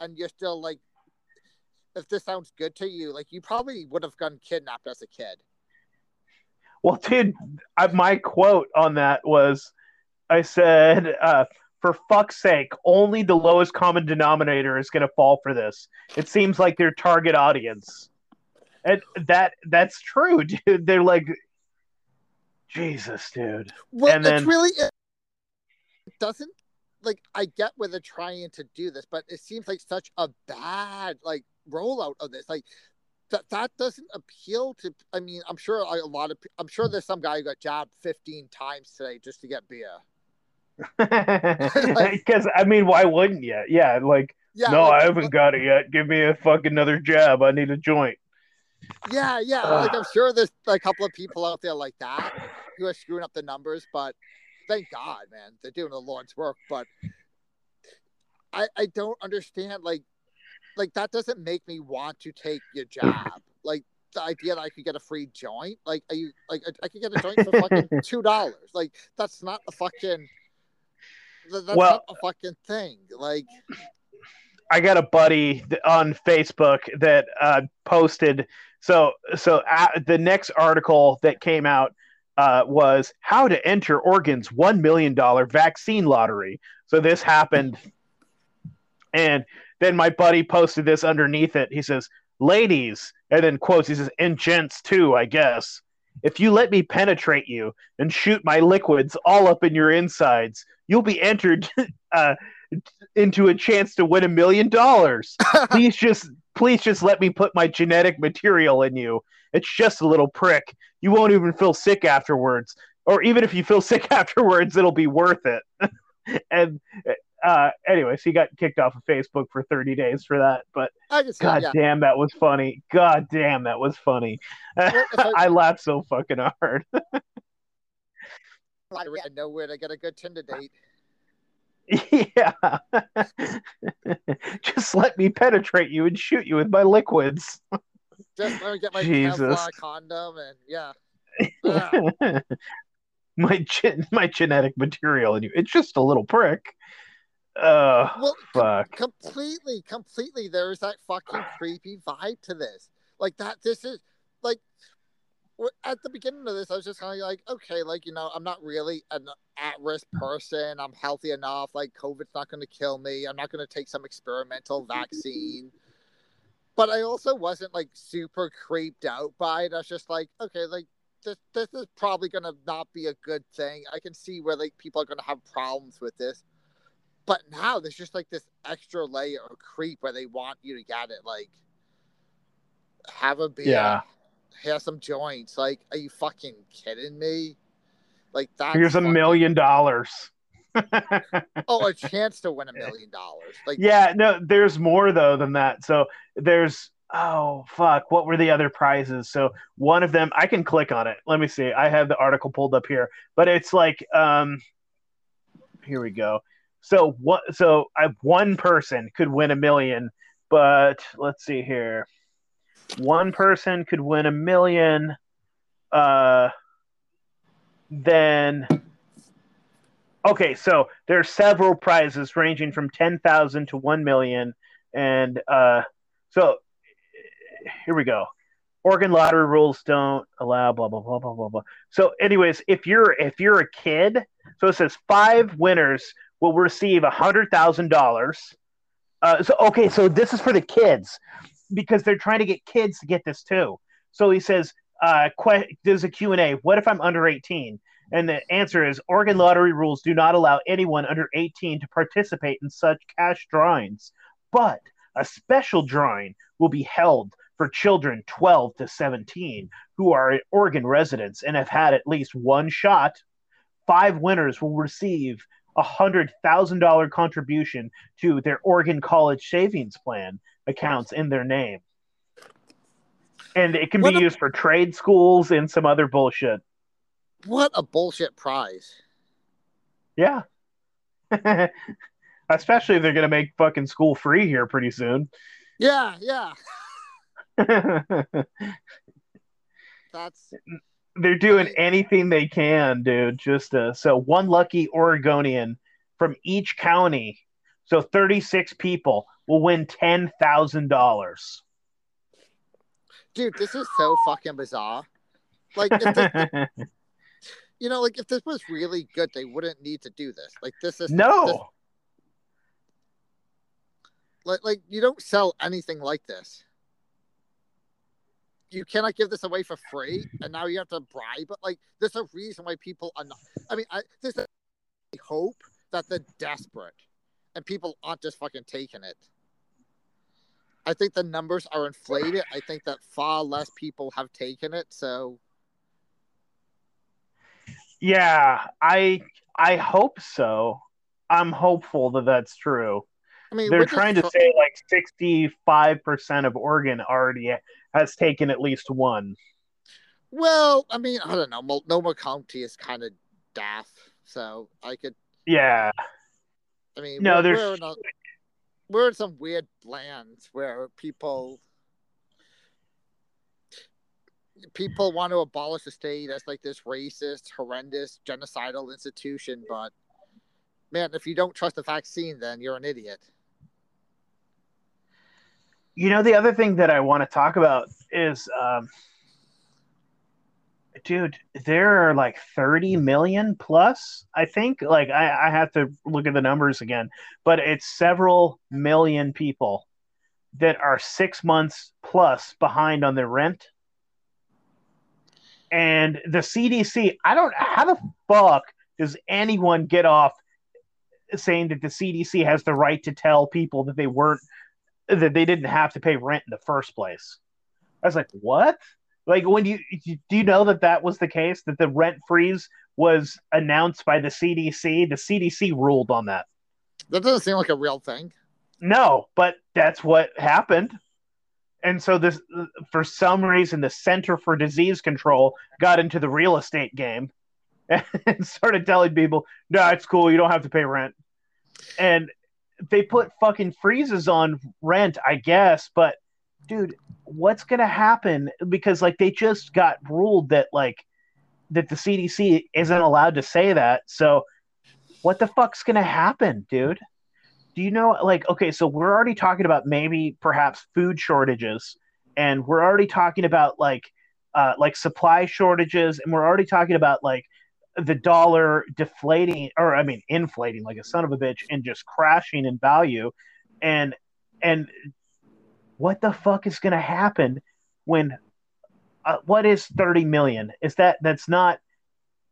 and you're still like, if this sounds good to you, like you probably would have gotten kidnapped as a kid. Well, dude, I, my quote on that was, I said, uh, "For fuck's sake, only the lowest common denominator is going to fall for this." It seems like their target audience, and that that's true, dude. They're like, Jesus, dude. Well, And it's then- really it doesn't like I get where they're trying to do this, but it seems like such a bad like rollout of this. Like that that doesn't appeal to. I mean, I'm sure a lot of. I'm sure there's some guy who got jabbed 15 times today just to get beer. Because I mean, why wouldn't you? Yeah, like Yeah, no, like, I haven't got it yet. Give me a fucking another jab. I need a joint. Yeah, yeah. like I'm sure there's a couple of people out there like that who are screwing up the numbers, but thank God, man, they're doing the Lord's work. But I I don't understand like like that doesn't make me want to take your job. Like the idea that I could get a free joint, like are you like I, I could get a joint for fucking two dollars? Like that's not a fucking that's Well- not a fucking thing. Like I got a buddy on Facebook that uh, posted. So, so uh, the next article that came out uh, was how to enter Oregon's one million dollar vaccine lottery. So this happened, and then my buddy posted this underneath it. He says, "Ladies," and then quotes. He says, "And gents too, I guess." If you let me penetrate you and shoot my liquids all up in your insides, you'll be entered uh, into a chance to win a million dollars. Please just please just let me put my genetic material in you. It's just a little prick. You won't even feel sick afterwards. Or even if you feel sick afterwards, it'll be worth it. and uh anyways, he got kicked off of Facebook for 30 days for that. But I just god yeah. damn that was funny. God damn that was funny. I- I laughed so fucking hard. I know where to get a good Tinder date. Yeah. Just let me penetrate you and shoot you with my liquids. Just let me get my Jesus. Kevlar condom and yeah. Ah. my gen- my genetic material in you. It's just a little prick. Uh Well, com- fuck. completely, completely. There's that fucking creepy vibe to this. Like that. This is like at the beginning of this, I was just kind of like, okay, like you know, I'm not really an at-risk mm. person. I'm healthy enough. Like COVID's not going to kill me. I'm not going to take some experimental vaccine. But I also wasn't like super creeped out by it. I was just like, okay, like this, this is probably going to not be a good thing. I can see where like people are going to have problems with this. But now there's just like this extra layer of creep where they want you to get it. Like, have a beer, Yeah. Have some joints. Like, are you fucking kidding me? Like that. Here's a million dollars. Oh, a chance to win a million dollars. Like, yeah, no, there's more though than that. So there's oh fuck, what were the other prizes? So one of them I can click on it. Let me see. I have the article pulled up here, but it's like um here we go. So what so I one person could win a million, but let's see here. One person could win a million uh then okay so there are several prizes ranging from 10000 to 1 million and uh so here we go. Oregon lottery rules don't allow blah blah blah blah blah blah. So anyways if you're if you're a kid so it says five winners will receive a hundred thousand dollars. Uh so okay so this is for the kids because they're trying to get kids to get this too so he says uh que- there's a q&a what if i'm under 18 and the answer is Oregon lottery rules do not allow anyone under 18 to participate in such cash drawings. But a special drawing will be held for children 12 to 17 who are Oregon residents and have had at least one shot. Five winners will receive $100,000 contribution to their Oregon College Savings Plan accounts in their name. And it can What be a- used for trade schools and some other bullshit. what a bullshit prize. Yeah. Especially if they're going to make fucking school free here pretty soon. Yeah, yeah. That's they're doing anything they can, dude. Just uh, so one lucky Oregonian from each county, so 36 people will win $10,000. dude. This is so fucking bizarre. Like, this, you know, like if this was really good, they wouldn't need to do this. Like, this is this- no. like, like you don't sell anything like this. You cannot give this away for free, and now you have to bribe. But like, there's a reason why people are not. I mean, I, there's a hope that they're desperate, and people aren't just fucking taking it. I think the numbers are inflated. I think that far less people have taken it. So Yeah, I I hope so. I'm hopeful that that's true. I mean, They're we're just trying to say like 65% of Oregon already has taken at least one. Well, I mean, I don't know. Multnomah County is kind of daft, so I could. Yeah. I mean, No, we're, there's- we're in, a, we're in some weird lands where people people want to abolish the state as like this racist, horrendous, genocidal institution. But man, if you don't trust the vaccine, then you're an idiot. You know, the other thing that I want to talk about is, um, dude, there are like 30 million plus, I think. Like, I, I have to look at the numbers again, but it's several million people that are six months plus behind on their rent. And the CDC, I don't, how the fuck does anyone get off saying that the CDC has the right to tell people that they weren't that they didn't have to pay rent in the first place. I was like, what? Like, when you do you know that that was the case? That the rent freeze was announced by the CDC. The CDC ruled on that. That doesn't seem like a real thing. No, but that's what happened. And so this, for some reason, the Center for Disease Control got into the real estate game and started telling people, "No, it's cool. You don't have to pay rent." And they put fucking freezes on rent, I guess. But dude, what's gonna happen? Because like they just got ruled that like that the CDC isn't allowed to say that. So what the fuck's gonna happen, dude? Do you know like okay, so we're already talking about maybe perhaps food shortages, and we're already talking about like uh, like supply shortages, and we're already talking about like the dollar deflating or I mean inflating like a son of a bitch and just crashing in value and and what the fuck is going to happen when uh, what is 30 million is that that's not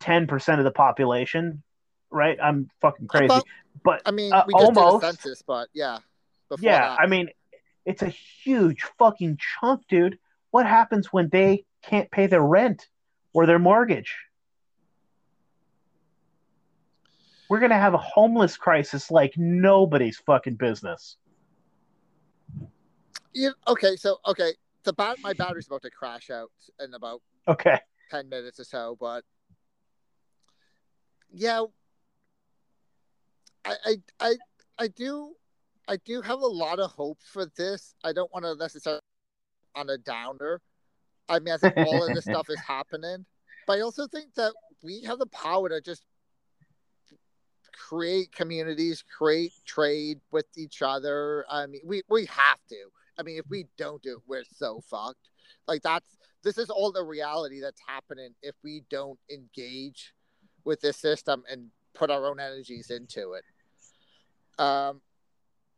10% of the population right I'm fucking crazy but I mean, Uh, we just almost. did a census, but yeah. Yeah that. I mean it's a huge fucking chunk dude what happens when they can't pay their rent or their mortgage we're going to have a homeless crisis like nobody's fucking business. You, okay, so okay, the bat my battery's about to crash out in about Okay. ten minutes or so, but yeah, I I I, I do I do have a lot of hope for this. I don't want to necessarily on a downer. I mean, I think all of this stuff is happening, but I also think that we have the power to just create communities, create trade with each other. I mean, we we have to. I mean, if we don't do it, we're so fucked. Like that's this is all the reality that's happening if we don't engage with this system and put our own energies into it. Um,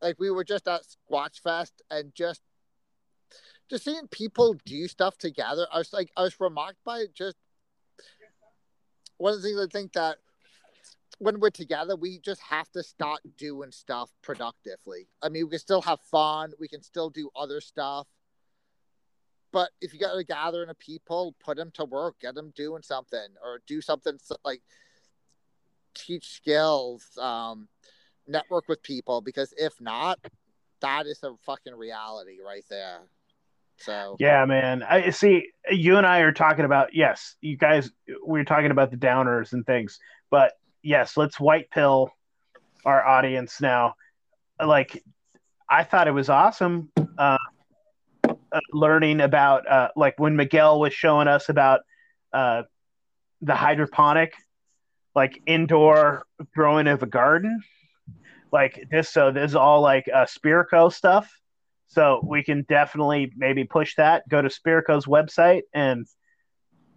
like we were just at Squatch Fest and just just seeing people do stuff together. I was like, I was remarked by. Just one of the things I think that when we're together, we just have to start doing stuff productively. I mean, we can still have fun, we can still do other stuff. But if you got a gathering of people, put them to work, get them doing something, or do something like teach skills, um, network with people. Because if not, that is a fucking reality right there. So Yeah, man. I see you and I are talking about yes, you guys we're talking about the downers and things, but yes, let's white pill our audience now. Like I thought it was awesome uh, uh, learning about uh, like when Miguel was showing us about uh, the hydroponic like indoor growing of a garden. Like this so this is all like uh Spirko stuff. So we can definitely maybe push that. Go to Spirko's website and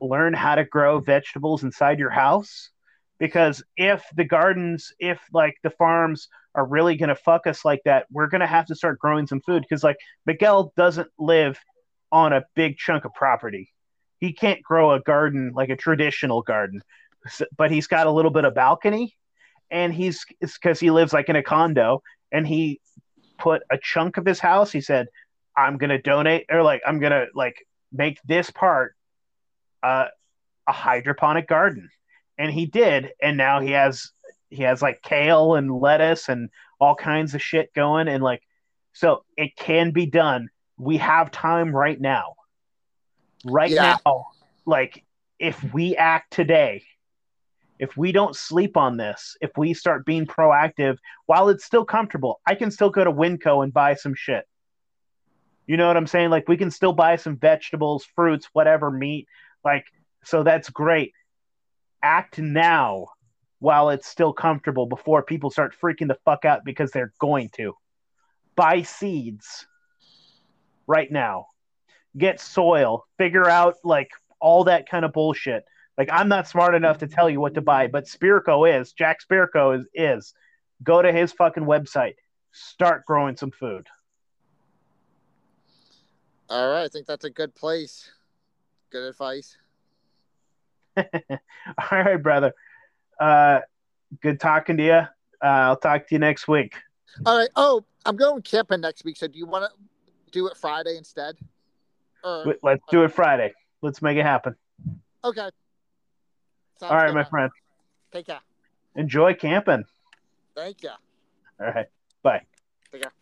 learn how to grow vegetables inside your house. Because if the gardens, if like the farms are really going to fuck us like that, we're going to have to start growing some food. Because like Miguel doesn't live on a big chunk of property. He can't grow a garden like a traditional garden, but he's got a little bit of balcony, and he's because he lives like in a condo, and he put a chunk of his house. He said, I'm gonna donate or like I'm gonna like make this part uh, a hydroponic garden, and he did, and now he has he has like kale and lettuce and all kinds of shit going, and like so it can be done. We have time right now. Right Yeah. now, like if we act today, if we don't sleep on this, if we start being proactive while it's still comfortable, I can still go to Winco and buy some shit. You know what I'm saying? Like we can still buy some vegetables, fruits, whatever, meat. Like so that's great. Act now while it's still comfortable before people start freaking the fuck out because they're going to. Buy seeds right now. Get soil, figure out like all that kind of bullshit. Like I'm not smart enough to tell you what to buy, but Spirko is. Jack Spirko is is. Go to his fucking website. Start growing some food. All right, I think that's a good place. Good advice. All right, brother. Uh, good talking to you. Uh, I'll talk to you next week. All right. Oh, I'm going camping next week. So do you want to do it Friday instead? Or Let's do it Friday. Let's make it happen. okay. Sounds All right, good, my friend. Take care. Enjoy camping. Thank you. All right. Bye. Take care.